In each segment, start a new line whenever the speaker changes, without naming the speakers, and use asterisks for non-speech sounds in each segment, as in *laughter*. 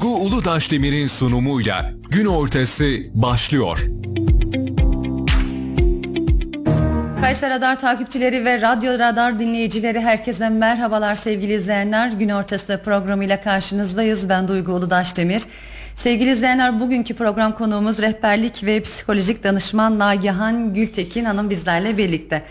Duygu Uludaşdemir'in sunumuyla gün ortası başlıyor.
Kayser Radar takipçileri ve Radyo Radar dinleyicileri herkese merhabalar sevgili izleyenler. Gün ortası programıyla karşınızdayız. Ben Duygu Uludaşdemir. Sevgili izleyenler bugünkü program konuğumuz rehberlik ve psikolojik danışman Nagihan Gültekin Hanım bizlerle birlikte.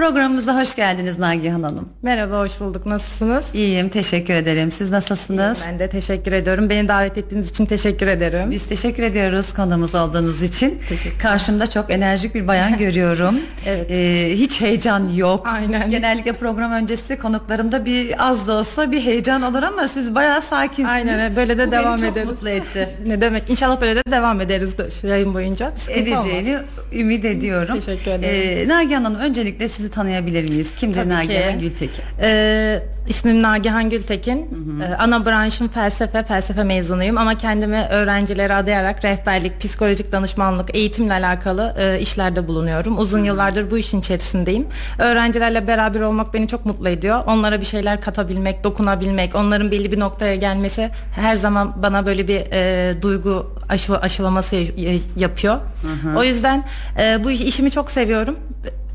Programımıza hoş geldiniz Nagihan Hanım.
Merhaba, hoş bulduk. Nasılsınız?
İyiyim, teşekkür ederim. Siz nasılsınız?
Ben de teşekkür ediyorum. Beni davet ettiğiniz için teşekkür ederim.
Biz teşekkür ediyoruz konuğumuz olduğunuz için. Karşımda çok enerjik bir bayan *laughs* görüyorum.
evet.
Ee, hiç heyecan yok.
Aynen.
Genellikle program öncesi konuklarımda bir az da olsa bir heyecan olur ama siz bayağı sakinsiniz.
Aynen böyle de
Bu
devam
beni çok
ederiz.
mutlu etti. *laughs*
ne demek? İnşallah böyle de devam ederiz de- yayın boyunca.
Edeceğini
olmaz.
ümit ediyorum.
Teşekkür ederim.
Ee, Nagihan Hanım öncelikle sizi tanıyabilir miyiz? Kimdir
Tabii
Nagihan
ki.
Gültekin?
Ee, ismim Nagihan Gültekin. Ee, ana branşım felsefe, felsefe mezunuyum ama kendimi öğrencilere adayarak rehberlik, psikolojik danışmanlık, eğitimle alakalı e, işlerde bulunuyorum. Uzun yıllardır bu işin içerisindeyim. Öğrencilerle beraber olmak beni çok mutlu ediyor. Onlara bir şeyler katabilmek, dokunabilmek, onların belli bir noktaya gelmesi her zaman bana böyle bir e, duygu aşı, aşılaması yapıyor. O yüzden e, bu iş- işimi çok seviyorum.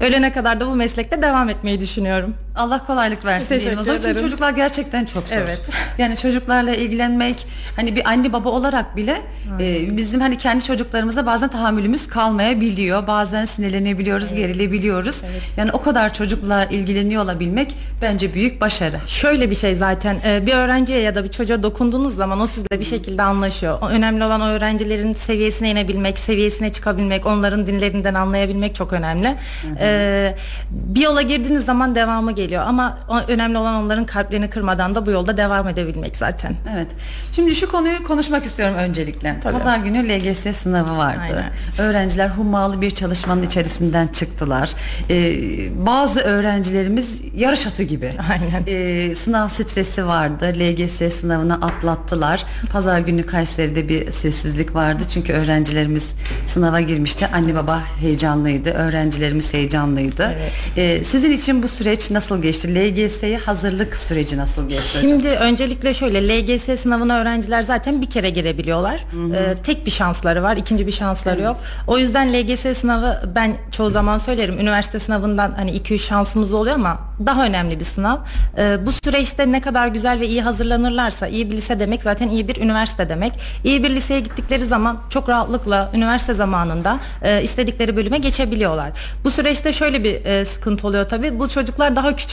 Ölene kadar da bu meslekte devam etmeyi düşünüyorum.
Allah kolaylık versin
Teşekkür
diyelim o zaman. Çünkü
ederim.
çocuklar gerçekten çok zor.
Evet. *laughs*
Yani çocuklarla ilgilenmek hani bir anne baba olarak bile e, bizim hani kendi çocuklarımıza bazen tahammülümüz kalmayabiliyor. Bazen sinirlenebiliyoruz, gerilebiliyoruz. Yani o kadar çocukla ilgileniyor olabilmek bence büyük başarı.
Şöyle bir şey zaten e, bir öğrenciye ya da bir çocuğa dokunduğunuz zaman o sizle bir şekilde anlaşıyor. Önemli olan o öğrencilerin seviyesine inebilmek, seviyesine çıkabilmek, onların dillerinden anlayabilmek çok önemli. E, bir yola girdiğiniz zaman devamı geliyor ama o- önemli olan onların kalplerini kırmadan da bu yolda devam edebilmek zaten.
Evet. Şimdi şu konuyu konuşmak istiyorum öncelikle.
Tabii.
Pazar günü LGS sınavı vardı.
Aynen.
Öğrenciler hummalı bir çalışmanın içerisinden çıktılar. Ee, bazı öğrencilerimiz yarış atı gibi.
Aynen.
Ee, sınav stresi vardı. LGS sınavını atlattılar. Pazar günü Kayseri'de bir sessizlik vardı. Çünkü öğrencilerimiz sınava girmişti. Anne baba heyecanlıydı. Öğrencilerimiz heyecanlıydı.
Evet.
Ee, sizin için bu süreç nasıl geçti? LGS'ye hazırlık süreci nasıl geçti? hocam?
Şimdi öncelikle şöyle LGS sınavına öğrenciler zaten bir kere girebiliyorlar. Ee, tek bir şansları var, ikinci bir şansları
Evet.
yok. O yüzden LGS sınavı ben çoğu zaman söylerim üniversite sınavından hani 2-3 şansımız oluyor ama daha önemli bir sınav. Ee, bu süreçte ne kadar güzel ve iyi hazırlanırlarsa iyi bir lise demek zaten iyi bir üniversite demek. İyi bir liseye gittikleri zaman çok rahatlıkla üniversite zamanında e, istedikleri bölüme geçebiliyorlar. Bu süreçte şöyle bir e, sıkıntı oluyor tabii. Bu çocuklar daha küçük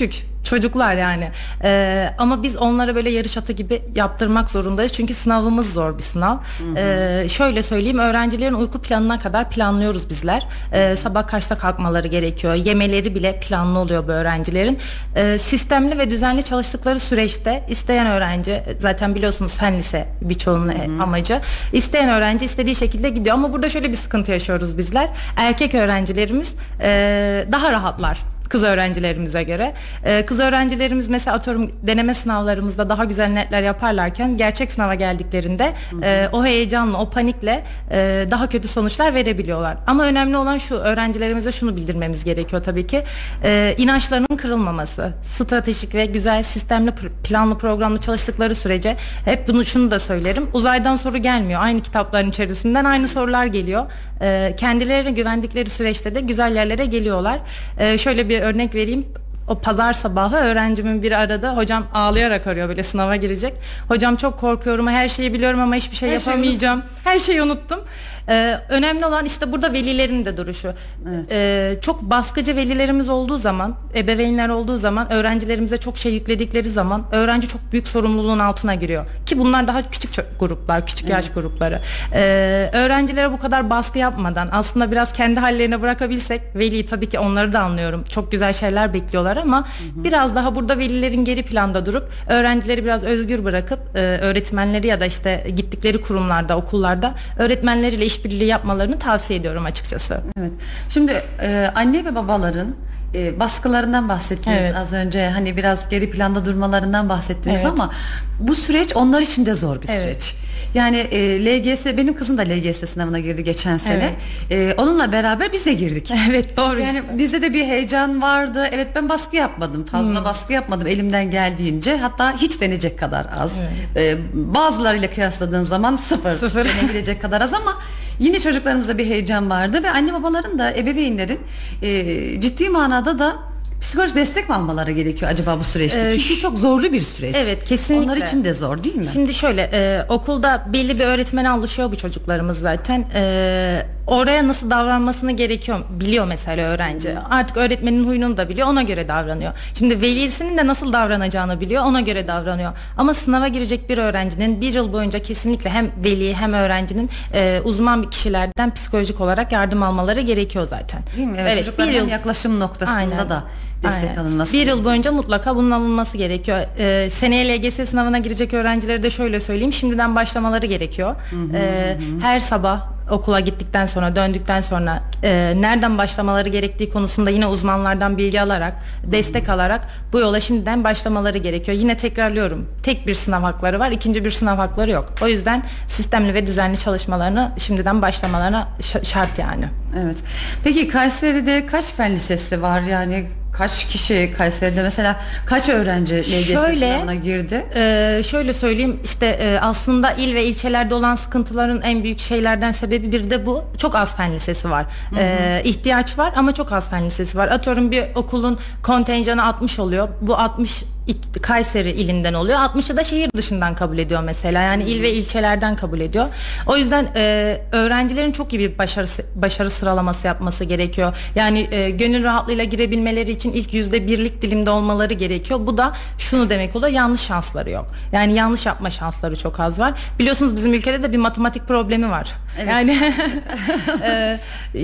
çocuklar yani. Ee, ama biz onlara böyle yarış atı gibi yaptırmak zorundayız. Çünkü sınavımız zor bir sınav. Ee, şöyle söyleyeyim öğrencilerin uyku planına kadar planlıyoruz bizler. Ee, sabah kaçta kalkmaları gerekiyor. Yemeleri bile planlı oluyor bu öğrencilerin. Ee, sistemli ve düzenli çalıştıkları süreçte isteyen öğrenci zaten biliyorsunuz fen lise birçoğunun e, amacı. İsteyen öğrenci istediği şekilde gidiyor. Ama burada şöyle bir sıkıntı yaşıyoruz bizler. Erkek öğrencilerimiz e, daha rahatlar kız öğrencilerimize göre. Ee, kız öğrencilerimiz mesela atıyorum deneme sınavlarımızda daha güzel netler yaparlarken gerçek sınava geldiklerinde e, o heyecanla, o panikle e, daha kötü sonuçlar verebiliyorlar. Ama önemli olan şu öğrencilerimize şunu bildirmemiz gerekiyor tabii ki. E, inançlarının kırılmaması. Stratejik ve güzel sistemli planlı programlı çalıştıkları sürece hep bunu şunu da söylerim. Uzaydan soru gelmiyor. Aynı kitapların içerisinden aynı sorular geliyor. E, kendilerine güvendikleri süreçte de güzel yerlere geliyorlar. E, şöyle bir örnek vereyim. O pazar sabahı öğrencimin biri aradı. Hocam ağlayarak arıyor böyle sınava girecek. Hocam çok korkuyorum. Her şeyi biliyorum ama hiçbir şey
Her şeyi
yapamayacağım. Her şeyi unuttum. Ee, önemli olan işte burada velilerin de duruşu. Ee, çok baskıcı velilerimiz olduğu zaman, ebeveynler olduğu zaman, öğrencilerimize çok şey yükledikleri zaman öğrenci çok büyük sorumluluğun altına giriyor. Ki bunlar daha küçük gruplar, küçük yaş grupları. Ee, öğrencilere bu kadar baskı yapmadan aslında biraz kendi hallerine bırakabilsek, veli tabii ki onları da anlıyorum. Çok güzel şeyler bekliyorlar ama biraz daha burada velilerin geri planda durup öğrencileri biraz özgür bırakıp e, öğretmenleri ya da işte gittikleri kurumlarda, okullarda öğretmenleriyle işbirliği yapmalarını tavsiye ediyorum açıkçası.
Evet. Şimdi e, anne ve babaların e, baskılarından bahsettiniz
Evet.
az önce. Hani biraz geri planda durmalarından bahsettiniz
Evet.
ama bu süreç onlar için de zor bir
Evet.
süreç. Yani e, LGS benim kızım da LGS sınavına girdi geçen sene. E, onunla beraber biz de girdik. *laughs*
Evet doğru
Yani
işte.
bizde de bir heyecan vardı. Evet ben baskı yapmadım. Fazla
Hmm.
baskı yapmadım elimden geldiğince. Hatta hiç denecek kadar az. Ee, bazılarıyla kıyasladığın zaman sıfır.
Sıfır.
Denebilecek kadar az ama yine çocuklarımızda bir heyecan vardı ve anne babaların da ebeveynlerin e, ciddi manada da psikolojik destek mi almaları gerekiyor acaba bu süreçte?
Ee,
Çünkü çok zorlu bir süreç.
Evet, kesinlikle.
Onlar için de zor değil mi?
Şimdi şöyle e, okulda belli bir öğretmene alışıyor bu çocuklarımız zaten. E, oraya nasıl davranmasını gerekiyor biliyor mesela öğrenci. Artık öğretmenin huyunu da biliyor ona göre davranıyor. Şimdi velisinin de nasıl davranacağını biliyor ona göre davranıyor. Ama sınava girecek bir öğrencinin bir yıl boyunca kesinlikle hem veli hem öğrencinin e, uzman bir kişilerden psikolojik olarak yardım almaları gerekiyor zaten.
Değil mi? Evet, çocukların
bir yıl-
yaklaşım noktasında
Aynen.
da destek
Aynen.
alınması.
Bir yıl boyunca mutlaka bunun alınması gerekiyor. Ee, seneye LGS sınavına girecek öğrencilere de şöyle söyleyeyim. Şimdiden başlamaları gerekiyor. Ee, her sabah okula gittikten sonra döndükten sonra e, nereden başlamaları gerektiği konusunda yine uzmanlardan bilgi alarak destek alarak bu yola şimdiden başlamaları gerekiyor. Yine tekrarlıyorum. Tek bir sınav hakları var, ikinci bir sınav hakları yok. O yüzden sistemli ve düzenli çalışmalarını şimdiden başlamalarına şart yani.
Evet. Peki Kayseri'de kaç fen lisesi var? Yani kaç kişi Kayseri'de mesela kaç öğrenci LGS
Şöyle,
sınavına girdi?
Ee, şöyle söyleyeyim işte e, aslında il ve ilçelerde olan sıkıntıların en büyük şeylerden sebebi bir de bu. Çok az fen lisesi var. Ee, ihtiyaç var ama çok az fen lisesi var. Atıyorum bir okulun kontenjanı 60 oluyor. Bu 60 İ- Kayseri ilinden oluyor. 60'ı da şehir dışından kabul ediyor mesela. Yani il ve ilçelerden kabul ediyor. O yüzden e, öğrencilerin çok iyi bir başarı başarı sıralaması yapması gerekiyor. Yani e, gönül rahatlığıyla girebilmeleri için ilk yüzde birlik dilimde olmaları gerekiyor. Bu da şunu demek oluyor. Yanlış şansları yok. Yani yanlış yapma şansları çok az var. Biliyorsunuz bizim ülkede de bir matematik problemi var.
Evet.
Yani *laughs* *laughs* e,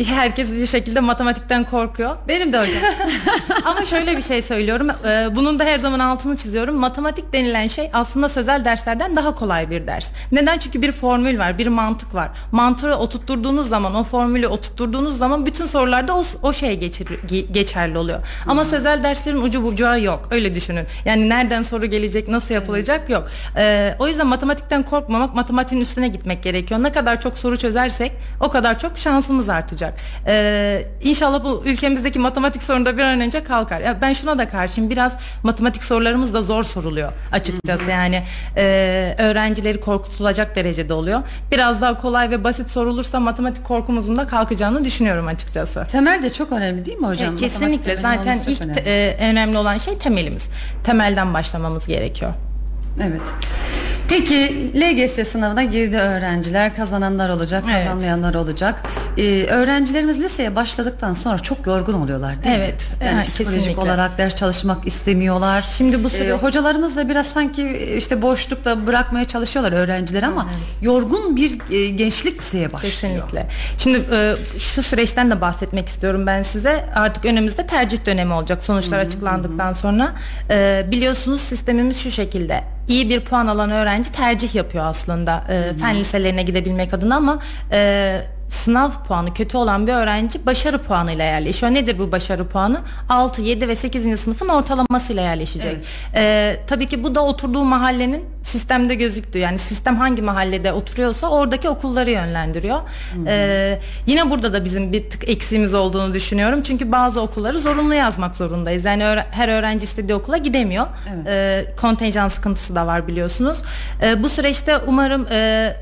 herkes bir şekilde matematikten korkuyor.
Benim de hocam. *laughs*
Ama şöyle bir şey söylüyorum. Ee, bunun da her zaman altını çiziyorum. Matematik denilen şey aslında sözel derslerden daha kolay bir ders. Neden? Çünkü bir formül var, bir mantık var. Mantığı oturtturduğunuz zaman, o formülü oturtturduğunuz zaman bütün sorularda o, o şey geçer, ge- geçerli oluyor. Ama sözel derslerin ucu bucağı yok. Öyle düşünün. Yani nereden soru gelecek, nasıl yapılacak yok. Ee, o yüzden matematikten korkmamak, matematiğin üstüne gitmek gerekiyor. Ne kadar çok soru çözersek o kadar çok şansımız artacak. Ee, inşallah bu ülkemizdeki matematik sorunu da bir an önce kalkar. Ya ben şuna da karşıyım. Biraz matematik sorularımız da zor soruluyor açıkçası. Yani e, öğrencileri korkutulacak derecede oluyor. Biraz daha kolay ve basit sorulursa matematik korkumuzun da kalkacağını düşünüyorum açıkçası.
Temel de çok önemli değil mi hocam?
Evet, kesinlikle zaten ilk
önemli.
e, önemli olan şey temelimiz. Temelden başlamamız gerekiyor.
Evet. Peki LGS sınavına girdi öğrenciler, kazananlar olacak,
Evet.
kazanmayanlar olacak. Ee, öğrencilerimiz liseye başladıktan sonra çok yorgun oluyorlar değil mi?
Evet,
Yani
evet,
psikolojik
kesinlikle.
olarak ders çalışmak istemiyorlar.
Şimdi bu
Ee,
süre-
hocalarımız da biraz sanki işte boşlukta bırakmaya çalışıyorlar öğrencileri ama yorgun bir e, gençlik liseye başlıyor.
Kesinlikle. Şimdi e, şu süreçten de bahsetmek istiyorum ben size. Artık önümüzde tercih dönemi olacak sonuçlar açıklandıktan sonra. E, biliyorsunuz sistemimiz şu şekilde. İyi bir puan alan öğrenci tercih yapıyor aslında e, fen liselerine gidebilmek adına ama e, sınav puanı kötü olan bir öğrenci başarı puanıyla yerleşiyor. Nedir bu başarı puanı? 6, 7 ve 8. sınıfın ortalamasıyla yerleşecek.
Evet.
Ee, tabii ki bu da oturduğu mahallenin sistemde gözüktüğü yani sistem hangi mahallede oturuyorsa oradaki okulları yönlendiriyor. Ee, yine burada da bizim bir tık eksiğimiz olduğunu düşünüyorum. Çünkü bazı okulları zorunlu yazmak zorundayız. Yani öğre- her öğrenci istediği okula gidemiyor.
Evet.
Ee, kontenjan sıkıntısı da var biliyorsunuz. Ee, bu süreçte umarım e,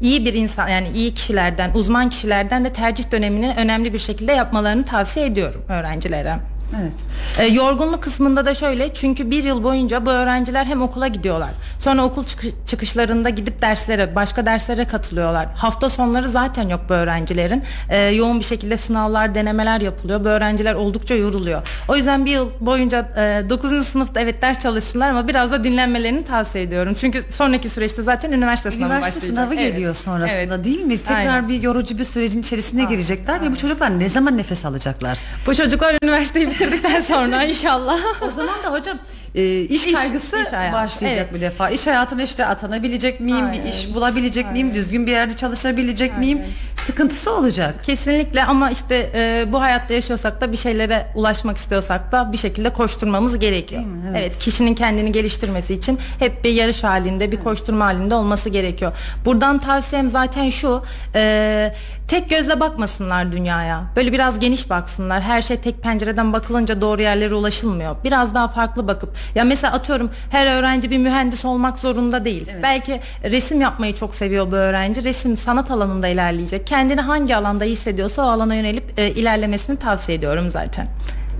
iyi bir insan yani iyi kişilerden, uzman kişilerden de tercih dönemini önemli bir şekilde yapmalarını tavsiye ediyorum öğrencilere.
Evet.
E, yorgunluk kısmında da şöyle çünkü bir yıl boyunca bu öğrenciler hem okula gidiyorlar. Sonra okul çıkış- çıkışlarında gidip derslere, başka derslere katılıyorlar. Hafta sonları zaten yok bu öğrencilerin. E, yoğun bir şekilde sınavlar, denemeler yapılıyor. Bu öğrenciler oldukça yoruluyor. O yüzden bir yıl boyunca e, 9. sınıfta evet ders çalışsınlar ama biraz da dinlenmelerini tavsiye ediyorum. Çünkü sonraki süreçte zaten üniversite sınavı
Üniversite
başlayacak.
sınavı
Evet.
geliyor sonrasında
Evet.
değil mi? Tekrar
Aynen.
bir yorucu bir sürecin içerisine girecekler ve bu çocuklar ne zaman nefes alacaklar?
Bu çocuklar üniversiteyi bitirdikten sonra inşallah.
O zaman da hocam e, iş,
İş-
kaygısı
iş hayatı,
başlayacak
evet.
bir defa. İş hayatına işte atanabilecek miyim? Bir
Aynen.
iş bulabilecek miyim? Düzgün bir yerde çalışabilecek miyim? sıkıntısı olacak.
Kesinlikle ama işte e, bu hayatta yaşıyorsak da bir şeylere ulaşmak istiyorsak da bir şekilde koşturmamız gerekiyor. Evet.
Evet.
kişinin kendini geliştirmesi için hep bir yarış halinde, bir koşturma halinde olması gerekiyor. Buradan tavsiyem zaten şu, e, tek gözle bakmasınlar dünyaya. Böyle biraz geniş baksınlar. Her şey tek pencereden bakılınca doğru yerlere ulaşılmıyor. Biraz daha farklı bakıp, ya mesela atıyorum her öğrenci bir mühendis olmak zorunda değil. Belki resim yapmayı çok seviyor bu öğrenci. Resim sanat alanında ilerleyecek. Kendini hangi alanda hissediyorsa o alana yönelip e, ilerlemesini tavsiye ediyorum zaten.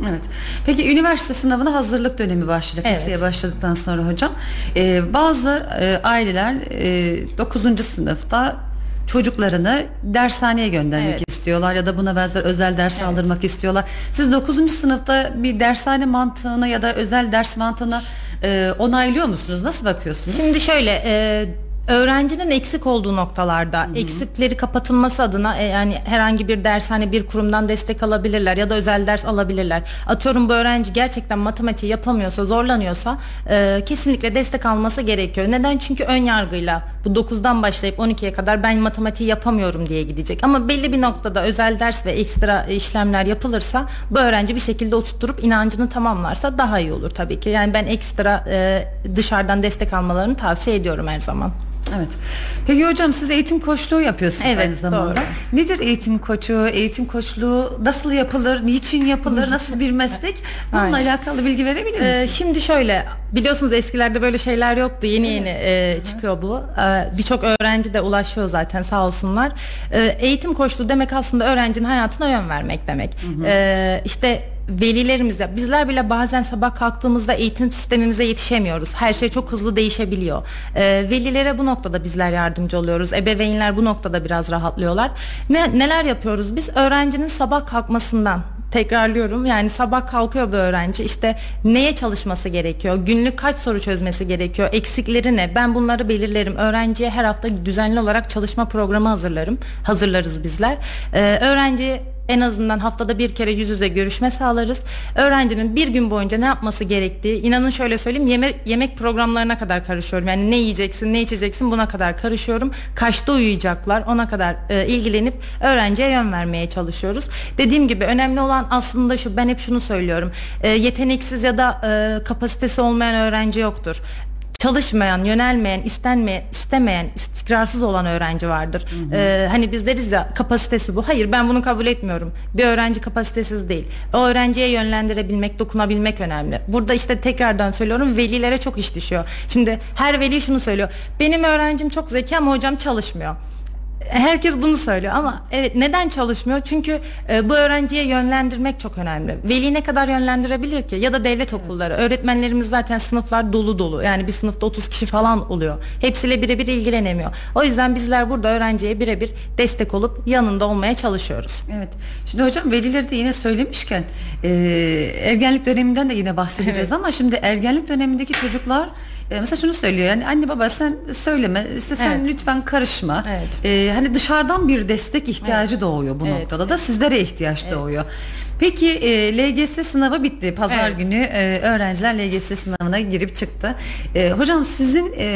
Evet. Peki üniversite sınavına hazırlık dönemi başladı.
Evet.
Liseye başladıktan sonra hocam. Ee, bazı e, aileler e, 9. sınıfta çocuklarını dershaneye göndermek
Evet.
istiyorlar ya da buna benzer özel ders
Evet.
aldırmak istiyorlar. Siz 9. sınıfta bir dershane mantığına ya da özel ders mantığına e, onaylıyor musunuz? Nasıl bakıyorsunuz?
Şimdi şöyle e, öğrencinin eksik olduğu noktalarda eksikleri kapatılması adına e, yani herhangi bir dershane bir kurumdan destek alabilirler ya da özel ders alabilirler. Atıyorum bu öğrenci gerçekten matematiği yapamıyorsa zorlanıyorsa e, kesinlikle destek alması gerekiyor. Neden? Çünkü ön yargıyla bu 9'dan başlayıp 12'ye kadar ben matematiği yapamıyorum diye gidecek. Ama belli bir noktada özel ders ve ekstra işlemler yapılırsa bu öğrenci bir şekilde oturtturup inancını tamamlarsa daha iyi olur tabii ki. Yani ben ekstra e, dışarıdan destek almalarını tavsiye ediyorum her zaman.
Evet. Peki hocam siz eğitim koçluğu yapıyorsunuz
Evet,
aynı zamanda.
doğru.
Nedir eğitim koçu? Eğitim koçluğu nasıl yapılır? Niçin yapılır? Nasıl bir meslek? Bununla
Aynen.
alakalı bilgi verebilir misiniz?
Ee, şimdi şöyle biliyorsunuz eskilerde böyle şeyler yoktu yeni yeni e, çıkıyor bu Ee, birçok öğrenci de ulaşıyor zaten sağ olsunlar Ee, eğitim koçluğu demek aslında öğrencinin hayatına yön vermek demek Ee, işte velilerimiz ya bizler bile bazen sabah kalktığımızda eğitim sistemimize yetişemiyoruz. Her şey çok hızlı değişebiliyor. Ee, velilere bu noktada bizler yardımcı oluyoruz. Ebeveynler bu noktada biraz rahatlıyorlar. Ne, neler yapıyoruz? Biz öğrencinin sabah kalkmasından tekrarlıyorum. Yani sabah kalkıyor bir öğrenci. İşte neye çalışması gerekiyor? Günlük kaç soru çözmesi gerekiyor? Eksikleri ne? Ben bunları belirlerim. Öğrenciye her hafta düzenli olarak çalışma programı hazırlarım. Hazırlarız bizler. Ee, öğrenciye en azından haftada bir kere yüz yüze görüşme sağlarız. Öğrencinin bir gün boyunca ne yapması gerektiği, inanın şöyle söyleyeyim, yemek, yemek programlarına kadar karışıyorum. Yani ne yiyeceksin, ne içeceksin buna kadar karışıyorum. Kaçta uyuyacaklar ona kadar e, ilgilenip öğrenciye yön vermeye çalışıyoruz. Dediğim gibi önemli olan aslında şu, ben hep şunu söylüyorum. E, yeteneksiz ya da e, kapasitesi olmayan öğrenci yoktur çalışmayan, yönelmeyen, istenmeyen, istemeyen, istikrarsız olan öğrenci vardır. Ee, hani biz deriz ya kapasitesi bu. Hayır ben bunu kabul etmiyorum. Bir öğrenci kapasitesiz değil. O öğrenciye yönlendirebilmek, dokunabilmek önemli. Burada işte tekrardan söylüyorum velilere çok iş düşüyor. Şimdi her veli şunu söylüyor. Benim öğrencim çok zeki ama hocam çalışmıyor herkes bunu söylüyor ama evet neden çalışmıyor? Çünkü e, bu öğrenciye yönlendirmek çok önemli. Veli ne kadar yönlendirebilir ki? Ya da devlet okulları. Öğretmenlerimiz zaten sınıflar dolu dolu. Yani bir sınıfta 30 kişi falan oluyor. Hepsiyle birebir ilgilenemiyor. O yüzden bizler burada öğrenciye birebir destek olup yanında olmaya çalışıyoruz.
Evet. Şimdi hocam velileri de yine söylemişken e, ergenlik döneminden de yine bahsedeceğiz ama şimdi ergenlik dönemindeki çocuklar e, mesela şunu söylüyor yani anne baba sen söyleme işte sen
Evet.
lütfen karışma.
Evet.
E, hani dışarıdan bir destek ihtiyacı doğuyor bu
Evet.
noktada da sizlere ihtiyaç doğuyor. Peki e, LGS sınavı bitti. Pazar
Evet.
günü e, öğrenciler LGS sınavına girip çıktı. E, hocam sizin e,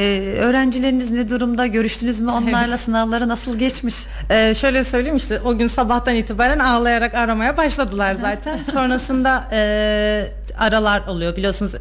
öğrencileriniz ne durumda? Görüştünüz mü onlarla? Sınavları nasıl geçmiş?
Ee, şöyle söyleyeyim işte o gün sabahtan itibaren ağlayarak aramaya başladılar zaten. *laughs* Sonrasında e, aralar oluyor biliyorsunuz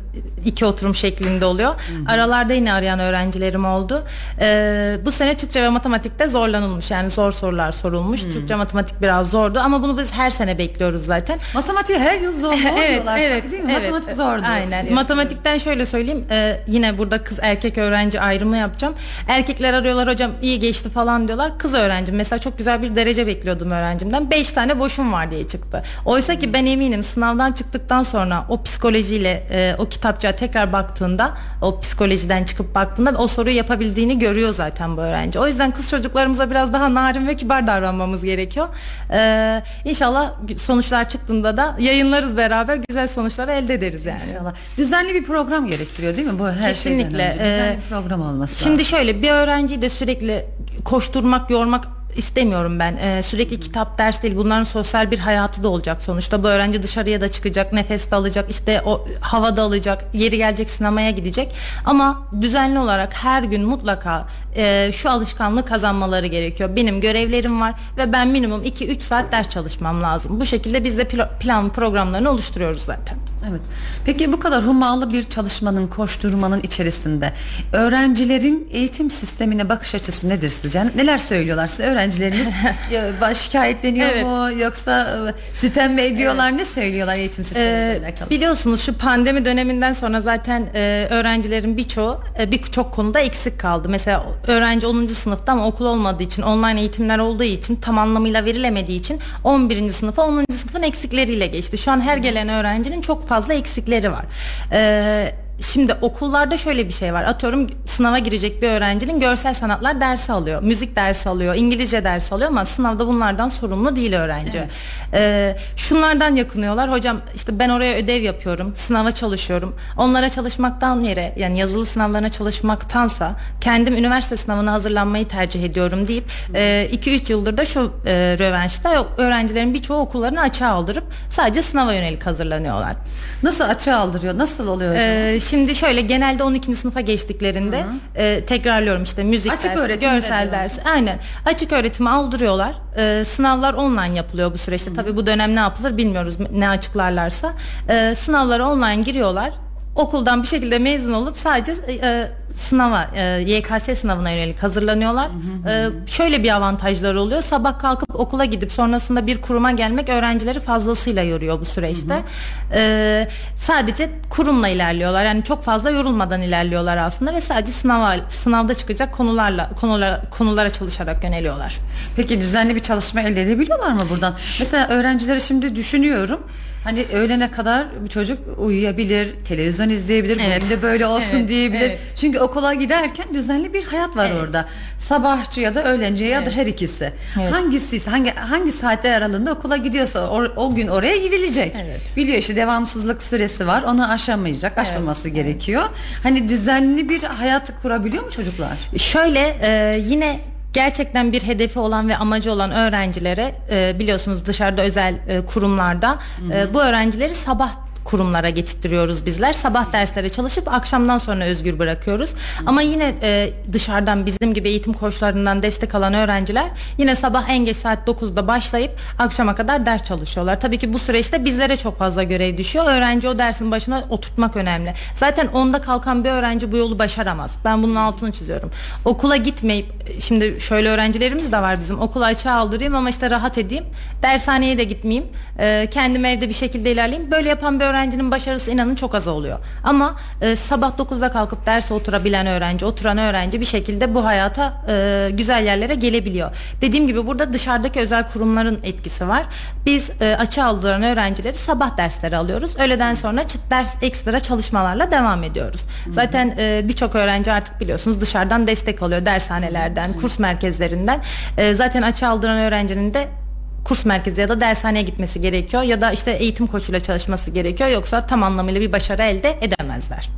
iki oturum şeklinde oluyor. Aralarda yine arayan öğrencilerim oldu. E, bu sene Türkçe ve matematikte zorlanılmış yani zor sorular sorulmuş. Türkçe matematik biraz zordu ama bunu biz her sene bekliyoruz zaten.
Matematiği her yıl zor, *laughs*
evet, evet,
değil mi?
evet.
Matematik zordu.
Aynen.
Evet.
Matematikten şöyle söyleyeyim. e, yine burada kız erkek öğrenci ayrımı yapacağım. Erkekler arıyorlar hocam iyi geçti falan diyorlar. Kız öğrencim mesela çok güzel bir derece bekliyordum öğrencimden. 5 tane boşum var diye çıktı. Oysa ki ben eminim sınavdan çıktıktan sonra o psikolojiyle e, o kitapçığa tekrar baktığında o psikolojiden çıkıp baktığında o soruyu yapabildiğini görüyor zaten bu öğrenci. O yüzden kız çocuklarımıza biraz daha narin ve kibar davranmamız gerekiyor. Ee, inşallah sonuçlar çıktığında da yayınlarız beraber güzel sonuçlar elde ederiz yani.
İnşallah. Düzenli bir program gerektiriyor değil mi? Bu her
Kesinlikle.
şeyden önce. Düzenli
Ee,
program olması
Şimdi
lazım.
şöyle bir öğrenciyi de sürekli koşturmak, yormak istemiyorum ben. Ee, sürekli kitap ders değil. Bunların sosyal bir hayatı da olacak sonuçta. Bu öğrenci dışarıya da çıkacak, nefes de alacak, işte o havada alacak, yeri gelecek sinemaya gidecek. Ama düzenli olarak her gün mutlaka e, şu alışkanlığı kazanmaları gerekiyor. Benim görevlerim var ve ben minimum 2-3 saat ders çalışmam lazım. Bu şekilde biz de plan programlarını oluşturuyoruz zaten.
Evet. Peki bu kadar hummalı bir çalışmanın, koşturmanın içerisinde öğrencilerin eğitim sistemine bakış açısı nedir sizce? Neler söylüyorlar size öğrencileriniz? *laughs* ya, şikayetleniyor evet. mu yoksa sitem mi ediyorlar? Evet. Ne söylüyorlar eğitim sistemiyle ee, alakalı?
Biliyorsunuz şu pandemi döneminden sonra zaten e, öğrencilerin birçoğu e, birçok konuda eksik kaldı. Mesela öğrenci 10. sınıfta ama okul olmadığı için, online eğitimler olduğu için, tam anlamıyla verilemediği için 11. sınıfa 10. sınıfın eksikleriyle geçti. Şu an her gelen öğrencinin çok fazla eksikleri var. Ee, Şimdi okullarda şöyle bir şey var. Atıyorum sınava girecek bir öğrencinin görsel sanatlar dersi alıyor. Müzik dersi alıyor. İngilizce dersi alıyor ama sınavda bunlardan sorumlu değil öğrenci. Evet. Ee, şunlardan yakınıyorlar. Hocam işte ben oraya ödev yapıyorum. Sınava çalışıyorum. Onlara çalışmaktan yere yani yazılı sınavlarına çalışmaktansa kendim üniversite sınavına hazırlanmayı tercih ediyorum deyip 2-3 e, yıldır da şu e, rövanşta öğrencilerin birçoğu okullarını açığa aldırıp sadece sınava yönelik hazırlanıyorlar.
Nasıl açığa aldırıyor? Nasıl oluyor hocam? Ee,
Şimdi şöyle genelde 12. sınıfa geçtiklerinde e, tekrarlıyorum işte müzik Açık dersi, görsel dersi. Aynen. Açık öğretimi aldırıyorlar. E, sınavlar online yapılıyor bu süreçte. Hı. Tabii bu dönem ne yapılır bilmiyoruz ne açıklarlarsa. E, sınavlara online giriyorlar okuldan bir şekilde mezun olup sadece e, sınava e, YKS sınavına yönelik hazırlanıyorlar. Hı hı. E, şöyle bir avantajları oluyor. Sabah kalkıp okula gidip sonrasında bir kuruma gelmek öğrencileri fazlasıyla yoruyor bu süreçte. Hı hı. E, sadece kurumla ilerliyorlar. Yani çok fazla yorulmadan ilerliyorlar aslında ve sadece sınava sınavda çıkacak konularla konulara konulara çalışarak yöneliyorlar.
Peki düzenli bir çalışma elde edebiliyorlar mı buradan? Mesela öğrencileri şimdi düşünüyorum. Hani öğlene kadar bir çocuk uyuyabilir, televizyon izleyebilir, evet. bugün de böyle olsun evet, diyebilir. Evet. Çünkü okula giderken düzenli bir hayat var evet. orada. Sabahçı ya da öğlenci ya evet. da her ikisi. Evet. Hangisi hangi hangi saatler aralığında okula gidiyorsa o, o gün oraya gidilecek. Evet. Biliyor işte devamsızlık süresi var. Onu aşamayacak, aşmaması evet. gerekiyor. Hani düzenli bir hayat kurabiliyor mu çocuklar?
Şöyle e, yine gerçekten bir hedefi olan ve amacı olan öğrencilere e, biliyorsunuz dışarıda özel e, kurumlarda e, bu öğrencileri sabah kurumlara getirtiyoruz bizler. Sabah derslere çalışıp akşamdan sonra özgür bırakıyoruz. Ama yine e, dışarıdan bizim gibi eğitim koçlarından destek alan öğrenciler yine sabah en geç saat 9'da başlayıp akşama kadar ders çalışıyorlar. Tabii ki bu süreçte bizlere çok fazla görev düşüyor. Öğrenci o dersin başına oturtmak önemli. Zaten onda kalkan bir öğrenci bu yolu başaramaz. Ben bunun altını çiziyorum. Okula gitmeyip şimdi şöyle öğrencilerimiz de var bizim. Okula açığa aldırayım ama işte rahat edeyim. Dershaneye de gitmeyeyim. E, kendim evde bir şekilde ilerleyeyim. Böyle yapan bir öğrencinin başarısı inanın çok az oluyor. Ama e, sabah 9'da kalkıp derse oturabilen öğrenci, oturan öğrenci bir şekilde bu hayata e, güzel yerlere gelebiliyor. Dediğim gibi burada dışarıdaki özel kurumların etkisi var. Biz e, açı aldıran öğrencileri sabah dersleri alıyoruz. Öğleden sonra çıt ders ekstra çalışmalarla devam ediyoruz. Zaten e, birçok öğrenci artık biliyorsunuz dışarıdan destek alıyor dershanelerden, kurs merkezlerinden. E, zaten açı aldıran öğrencinin de kurs merkezi ya da dershaneye gitmesi gerekiyor ya da işte eğitim koçuyla çalışması gerekiyor yoksa tam anlamıyla bir başarı elde edemezler.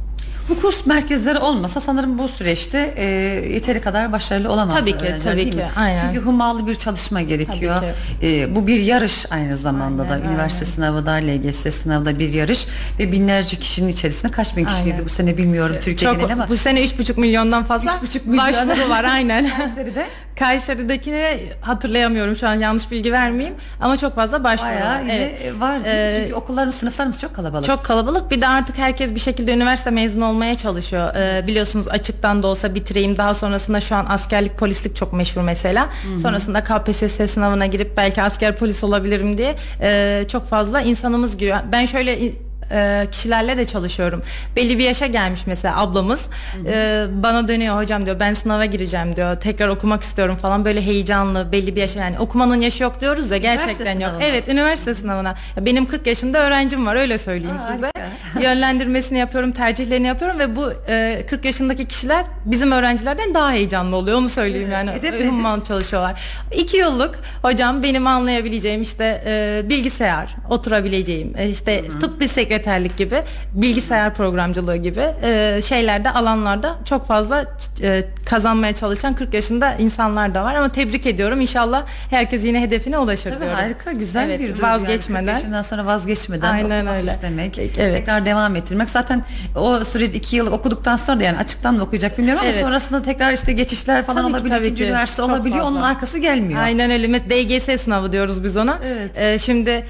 Bu kurs merkezleri olmasa sanırım bu süreçte e, yeteri kadar başarılı olamaz.
Tabii ki, tabii ki. Aynen.
Çünkü hummalı bir çalışma gerekiyor. E, bu bir yarış aynı zamanda aynen, da. Üniversite aynen. sınavı da, LGS sınavı da bir yarış ve binlerce kişinin içerisinde kaç bin kişi girdi bu sene bilmiyorum Türkiye
Çok, ama. Bu sene 3,5 milyondan fazla 3,5 milyon. başvuru var aynen. *laughs*
Kayseri'de
Kayseri'dekini hatırlayamıyorum şu an yanlış bilgi vermeyeyim ama çok fazla başvuru
var. Evet. var ee, çünkü okullarımız sınıflarımız çok kalabalık.
Çok kalabalık bir de artık herkes bir şekilde üniversite mezunu olmaya çalışıyor. Ee, biliyorsunuz açıktan da olsa bitireyim daha sonrasında şu an askerlik polislik çok meşhur mesela. Hı-hı. Sonrasında KPSS sınavına girip belki asker polis olabilirim diye e, çok fazla insanımız giriyor. Ben şöyle e, kişilerle de çalışıyorum. Belli bir yaşa gelmiş mesela ablamız e, bana dönüyor hocam diyor ben sınava gireceğim diyor. Tekrar okumak istiyorum falan böyle heyecanlı belli bir yaşa yani okumanın yaşı yok diyoruz ya gerçekten yok. Evet üniversite sınavına. Benim 40 yaşında öğrencim var öyle söyleyeyim Aa, size. *laughs* Yönlendirmesini yapıyorum, tercihlerini yapıyorum ve bu e, 40 yaşındaki kişiler bizim öğrencilerden daha heyecanlı oluyor onu söyleyeyim yani. Humman çalışıyorlar. İki yıllık hocam benim anlayabileceğim işte e, bilgisayar, oturabileceğim, e, işte Hı-hı. tıp bir sekreter sekreterlik gibi, bilgisayar programcılığı gibi e, şeylerde alanlarda çok fazla e, kazanmaya çalışan 40 yaşında insanlar da var ama tebrik ediyorum. İnşallah herkes yine hedefine ulaşır
Tabii
diyorum.
harika güzel
Evet,
bir duygu.
vazgeçmeden.
Yani 40 yaşından sonra vazgeçmeden
Aynen öyle.
istemek.
Evet.
Tekrar devam ettirmek. Zaten o süreci iki yıl okuduktan sonra da yani açıktan da okuyacak bilmiyorum ama
Evet.
sonrasında tekrar işte geçişler falan
Tabii ki,
olabiliyor.
tabii
ikinci
ki.
üniversite
Çok
olabiliyor.
fazla.
Onun arkası gelmiyor.
Aynen öyle. DGS sınavı diyoruz biz ona.
Evet.
Ee, şimdi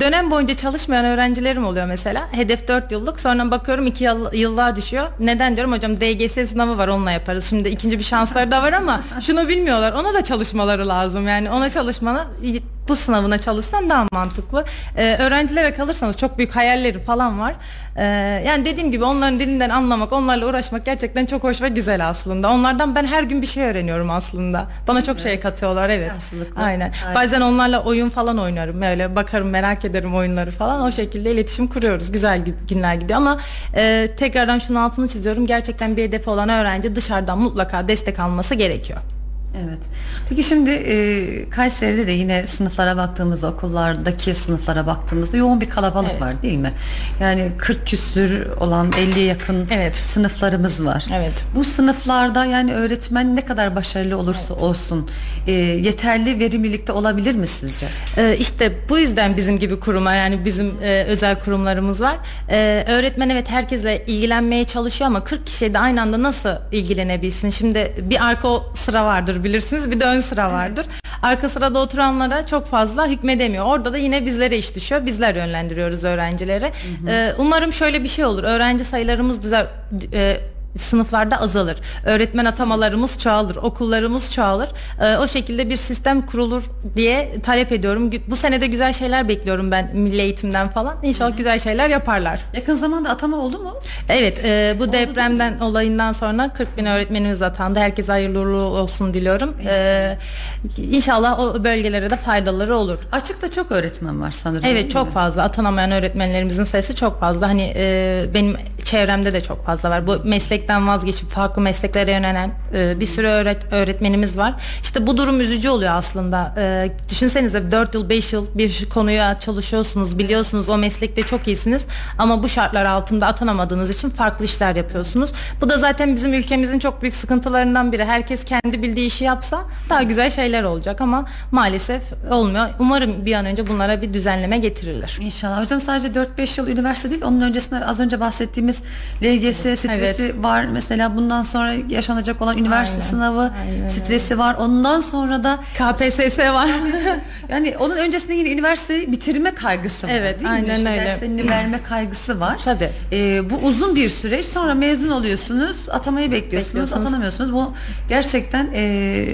dönem boyunca çalışmayan öğrencilerim oluyor mesela. Hedef 4 yıllık. Sonra bakıyorum 2 yıl, yıllığa düşüyor. Neden diyorum hocam DGS sınavı var onunla yaparız. Şimdi ikinci bir şansları da var ama *laughs* şunu bilmiyorlar. Ona da çalışmaları lazım. Yani ona çalışmana bu sınavına çalışsan daha mantıklı. Ee, öğrencilere kalırsanız çok büyük hayalleri falan var. Ee, yani dediğim gibi onların dilinden anlamak, onlarla uğraşmak gerçekten çok hoş ve güzel aslında. Onlardan ben her gün bir şey öğreniyorum aslında. Bana çok şey katıyorlar evet.
Karşılıklı.
Aynen.
Harika.
Bazen onlarla oyun falan oynarım. Öyle bakarım merak ederim oyunları falan. O şekilde iletişim kuruyoruz. Güzel gü- günler gidiyor ama e, tekrardan şunu altını çiziyorum. Gerçekten bir hedefi olan öğrenci dışarıdan mutlaka destek alması gerekiyor.
Evet. Peki şimdi e, Kayseri'de de yine sınıflara baktığımızda okullardaki sınıflara baktığımızda yoğun bir kalabalık
Evet.
var değil mi? Yani 40 küsür olan 50'ye yakın
Evet.
sınıflarımız var.
Evet.
Bu sınıflarda yani öğretmen ne kadar başarılı olursa olsun e, yeterli verimlilikte olabilir mi sizce?
Ee, işte bu yüzden bizim gibi kuruma yani bizim e, özel kurumlarımız var. Ee, öğretmen evet herkesle ilgilenmeye çalışıyor ama 40 kişiye de aynı anda nasıl ilgilenebilsin? Şimdi bir arka sıra vardır bilirsiniz bir de ön sıra vardır. Arka sırada oturanlara çok fazla hükmedemiyor. Orada da yine bizlere iş düşüyor. Bizler yönlendiriyoruz öğrencileri. Ee, umarım şöyle bir şey olur. Öğrenci sayılarımız düzel e, sınıflarda azalır. Öğretmen atamalarımız çoğalır. Okullarımız çoğalır. Ee, o şekilde bir sistem kurulur diye talep ediyorum. Bu senede güzel şeyler bekliyorum ben milli eğitimden falan. İnşallah güzel şeyler yaparlar.
Yakın zamanda atama oldu mu?
Evet e, bu depremden olayından sonra 40 bin öğretmenimiz atandı. Herkese hayırlı uğurlu olsun diliyorum. Ee, inşallah o bölgelere de faydaları olur.
Açıkta çok öğretmen var sanırım.
Evet
mi?
çok fazla atanamayan öğretmenlerimizin sayısı çok fazla. Hani e, benim çevremde de çok fazla var. Bu meslekten vazgeçip farklı mesleklere yönelen e, bir sürü öğret- öğretmenimiz var. İşte bu durum üzücü oluyor aslında. E, düşünsenize 4 yıl 5 yıl bir konuya çalışıyorsunuz, biliyorsunuz o meslekte çok iyisiniz ama bu şartlar altında atanamadığınız için farklı işler yapıyorsunuz. Bu da zaten bizim ülkemizin çok büyük sıkıntılarından biri. Herkes kendi bildiği işi yapsa daha güzel şeyler olacak ama maalesef olmuyor. Umarım bir an önce bunlara bir düzenleme getirilir.
İnşallah. Hocam sadece 4-5 yıl üniversite değil. Onun öncesinde az önce bahsettiğimiz LGS stresi var. Mesela bundan sonra yaşanacak olan üniversite
Aynen.
sınavı
Aynen
stresi var. Ondan sonra da
KPSS var. *laughs*
yani onun öncesinde yine üniversiteyi bitirme kaygısı var.
Evet,
değil mi?
aynen
İşte
öyle.
Derslerini verme kaygısı var.
Tabii.
Ee, bu uzun bir süreç. Sonra mezun oluyorsunuz. Atamayı bekliyorsunuz.
Bekliyorsunuz.
Atanamıyorsunuz. Bu gerçekten ee,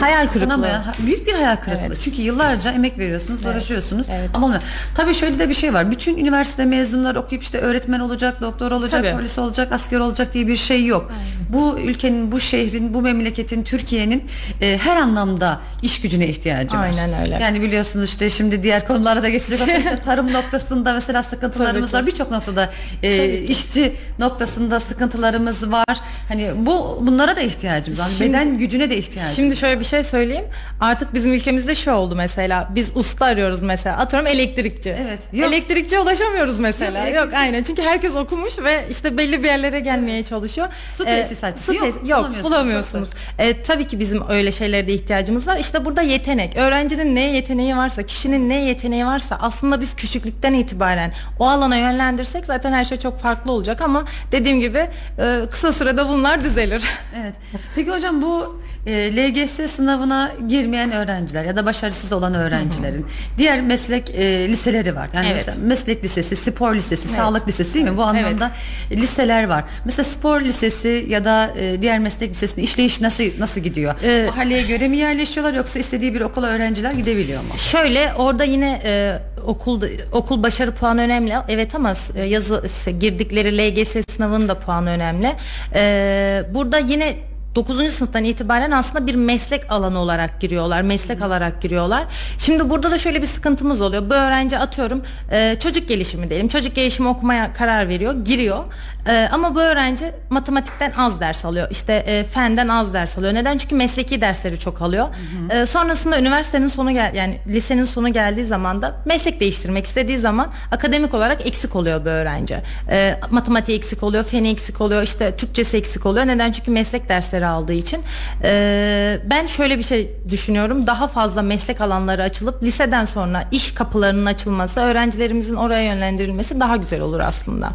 Hayal kırıklığı.
büyük bir hayal kırıklığı.
Evet.
Çünkü yıllarca emek veriyorsunuz,
Evet,
uğraşıyorsunuz.
evet.
Ama olmuyor. Tabii şöyle de bir şey var. Bütün üniversite mezunları okuyup işte öğretmen olacak, doktor olacak,
Tabii.
polis olacak, asker olacak diye bir şey yok. Bu ülkenin, bu şehrin, bu memleketin, Türkiye'nin e, her anlamda iş gücüne ihtiyacı var.
Aynen öyle.
Yani biliyorsunuz işte şimdi diğer konulara da geçecek *laughs* mesela tarım noktasında mesela sıkıntılarımız var. Birçok noktada e, işçi noktasında sıkıntılarımız var. Hani bu bunlara da ihtiyacımız var.
Şimdi-
Beden gücüne de ihtiyacımız
Şimdi şöyle bir şey söyleyeyim. Artık bizim ülkemizde şu oldu mesela. Biz usta arıyoruz mesela. Atıyorum elektrikçi.
Evet, yok.
Elektrikçiye ulaşamıyoruz mesela.
Yok,
Yok,
elektrikçi-
aynen. Çünkü herkes okumuş ve işte belli bir yerlere gelmeye çalışıyor.
Su tesisatçısı
su
yok,
tes- yok,
bulamıyorsunuz.
bulamıyorsunuz. E, tabii ki bizim öyle şeylere de ihtiyacımız var. İşte burada yetenek. Öğrencinin neye yeteneği varsa, kişinin ne yeteneği varsa aslında biz küçüklükten itibaren o alana yönlendirsek zaten her şey çok farklı olacak ama dediğim gibi e, kısa sürede bunlar düzelir. *laughs*
Evet. Peki hocam bu e, LGS sınavına girmeyen öğrenciler ya da başarısız olan öğrencilerin *laughs* diğer meslek e, liseleri var. Yani
Evet.
mesela meslek lisesi, spor lisesi, sağlık lisesi değil mi? Bu anlamda liseler var. Mesela spor lisesi ya da e, diğer meslek lisesinin işleyiş nasıl nasıl gidiyor?
Ee,
Mahalleye göre mi yerleşiyorlar yoksa istediği bir okula öğrenciler gidebiliyor mu?
Şöyle orada yine e, okul okul başarı puanı önemli. Evet ama e, yazı girdikleri LGS sınavının da puanı önemli. E, burada yine 9. sınıftan itibaren aslında bir meslek alanı olarak giriyorlar. Meslek alarak giriyorlar. Şimdi burada da şöyle bir sıkıntımız oluyor. Bu öğrenci atıyorum e, çocuk gelişimi diyelim. Çocuk gelişimi okumaya karar veriyor. Giriyor. E, ama bu öğrenci matematikten az ders alıyor. İşte e, fenden az ders alıyor. Neden? Çünkü mesleki dersleri çok alıyor. E, sonrasında üniversitenin sonu gel yani lisenin sonu geldiği zaman da meslek değiştirmek istediği zaman akademik olarak eksik oluyor bu öğrenci. E, matematiği eksik oluyor, feni eksik oluyor, işte Türkçesi eksik oluyor. Neden? Çünkü meslek dersleri aldığı için. E, ben şöyle bir şey düşünüyorum. Daha fazla meslek alanları açılıp liseden sonra iş kapılarının açılması, öğrencilerimizin oraya yönlendirilmesi daha güzel olur aslında.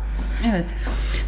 Evet.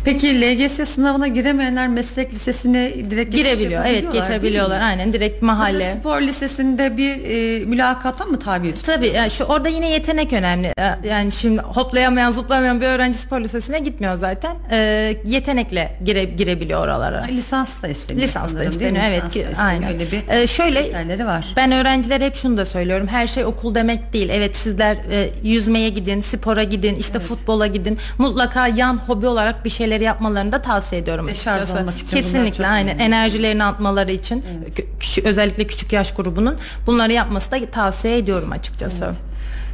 Peki LGS sınavına giremeyenler meslek lisesine direkt
girebiliyor. Evet geçebiliyorlar. Aynen direkt mahalle.
Mesela spor lisesinde bir e, mülakata mı tabi
tutuyor? Tabii yani şu orada yine yetenek önemli. E, yani şimdi hoplayamayan zıplamayan bir öğrenci spor lisesine gitmiyor zaten. E, yetenekle gire, girebiliyor oralara.
Lisans da isteniyor.
Lisans da isteniyor. Evet ki aynen. Öyle bir e, şöyle var. Ben öğrencilere hep şunu da söylüyorum. Her şey okul demek değil. Evet sizler e, yüzmeye gidin, spora gidin, işte evet. futbola gidin. Mutlaka yan hobi olarak bir şeyleri yapmalarını da tavsiye ediyorum
Deşarj açıkçası. olmak için.
Kesinlikle aynen. Enerjilerini atmaları için evet. küçük, özellikle küçük yaş grubunun bunları yapması da tavsiye ediyorum açıkçası. Evet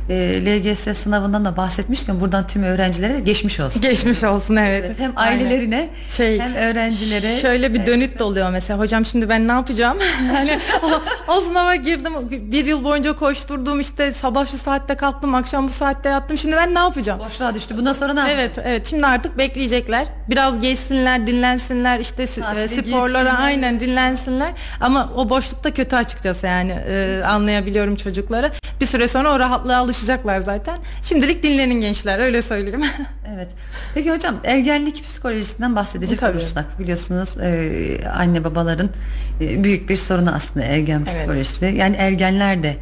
e, LGS sınavından da bahsetmişken buradan tüm öğrencilere de geçmiş olsun. *laughs*
Geçmiş olsun evet. evet
hem ailelerine şey, hem öğrencilere.
Şöyle bir dönüt de oluyor mesela hocam şimdi ben ne yapacağım? *laughs* hani o, o sınava girdim bir yıl boyunca koşturdum işte sabah şu saatte kalktım akşam bu saatte yattım şimdi ben ne yapacağım?
Boşluğa düştü bundan sonra ne yapacağım?
Evet evet şimdi artık bekleyecekler biraz geçsinler dinlensinler işte Tatile sporlara gitsinler. aynen dinlensinler ama o boşlukta kötü açıkçası yani e, anlayabiliyorum çocukları bir süre sonra o rahatlığa alışacaklar zaten. Şimdilik dinlenin gençler öyle söyleyeyim. *laughs*
evet. Peki hocam ergenlik psikolojisinden bahsedecek Tabii. olursak biliyorsunuz e, anne babaların e, büyük bir sorunu aslında ergen psikolojisi. Evet. Yani ergenler de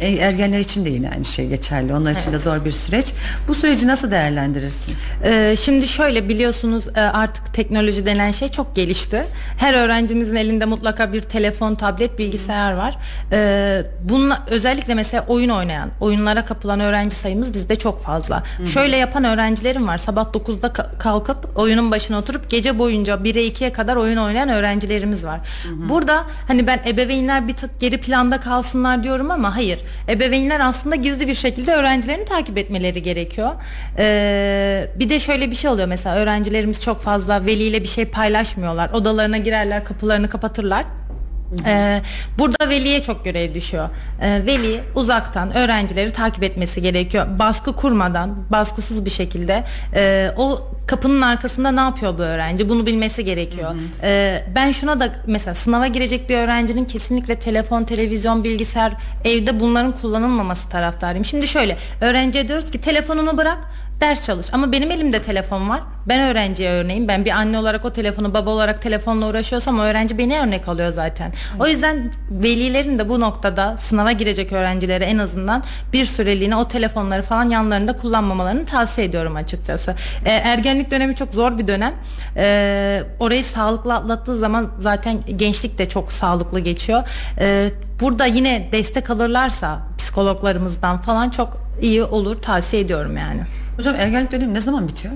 ergenler için de yine aynı şey geçerli. Onlar için evet. de zor bir süreç. Bu süreci nasıl değerlendirirsiniz?
Ee, şimdi şöyle biliyorsunuz e, artık teknoloji denen şey çok gelişti. Her öğrencimizin elinde mutlaka bir telefon, tablet, bilgisayar var. Ee, bununla özellikle mesela oyun oynayan, oyunlara kapılan öğrenci sayımız bizde çok fazla. Hı-hı. Şöyle yapan öğrencilerim var. Sabah 9'da kalkıp oyunun başına oturup gece boyunca 1'e 2'ye kadar oyun oynayan öğrencilerimiz var. Hı-hı. Burada hani ben ebeveynler bir tık geri planda kalsınlar diyorum ama hayır Ebeveynler aslında gizli bir şekilde öğrencilerini takip etmeleri gerekiyor. Ee, bir de şöyle bir şey oluyor mesela öğrencilerimiz çok fazla veliyle bir şey paylaşmıyorlar. Odalarına girerler, kapılarını kapatırlar. Ee, burada veliye çok görev düşüyor. Ee, veli uzaktan öğrencileri takip etmesi gerekiyor. Baskı kurmadan, baskısız bir şekilde e, o kapının arkasında ne yapıyor bu öğrenci? Bunu bilmesi gerekiyor. Hı hı. Ee, ben şuna da mesela sınava girecek bir öğrencinin kesinlikle telefon, televizyon, bilgisayar evde bunların kullanılmaması taraftarıyım. Şimdi şöyle öğrenciye diyoruz ki telefonunu bırak ders çalış. Ama benim elimde telefon var. Ben öğrenciye örneğin ben bir anne olarak o telefonu baba olarak telefonla uğraşıyorsam o öğrenci beni örnek alıyor zaten. O yüzden velilerin de bu noktada sınava girecek öğrencilere en azından bir süreliğine o telefonları falan yanlarında kullanmamalarını tavsiye ediyorum açıkçası. E, ergenlik dönemi çok zor bir dönem. E, orayı sağlıklı atlattığı zaman zaten gençlik de çok sağlıklı geçiyor. E, burada yine destek alırlarsa psikologlarımızdan falan çok iyi olur tavsiye ediyorum yani.
Hocam ergenlik dönemi ne zaman bitiyor?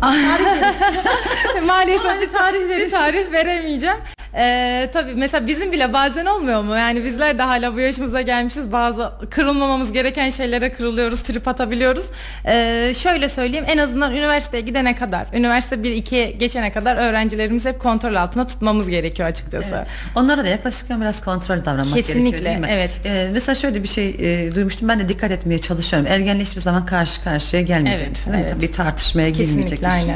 *laughs*
Maalesef bir tarih veri tarih veremeyeceğim. Ee, tabii mesela bizim bile bazen olmuyor mu? Yani bizler de hala bu yaşımıza gelmişiz. Bazı kırılmamamız gereken şeylere kırılıyoruz, trip atabiliyoruz. Ee, şöyle söyleyeyim en azından üniversiteye gidene kadar, üniversite 1-2'ye geçene kadar öğrencilerimizi hep kontrol altında tutmamız gerekiyor açıkçası. Evet.
Onlara da yaklaşırken biraz kontrol davranmak
Kesinlikle,
gerekiyor değil mi?
evet.
Ee, mesela şöyle bir şey e, duymuştum. Ben de dikkat etmeye çalışıyorum. Ergenle hiçbir zaman karşı karşıya gelmeyeceğiz. Evet, evet. Bir tartışmaya girmeyecek bir şey.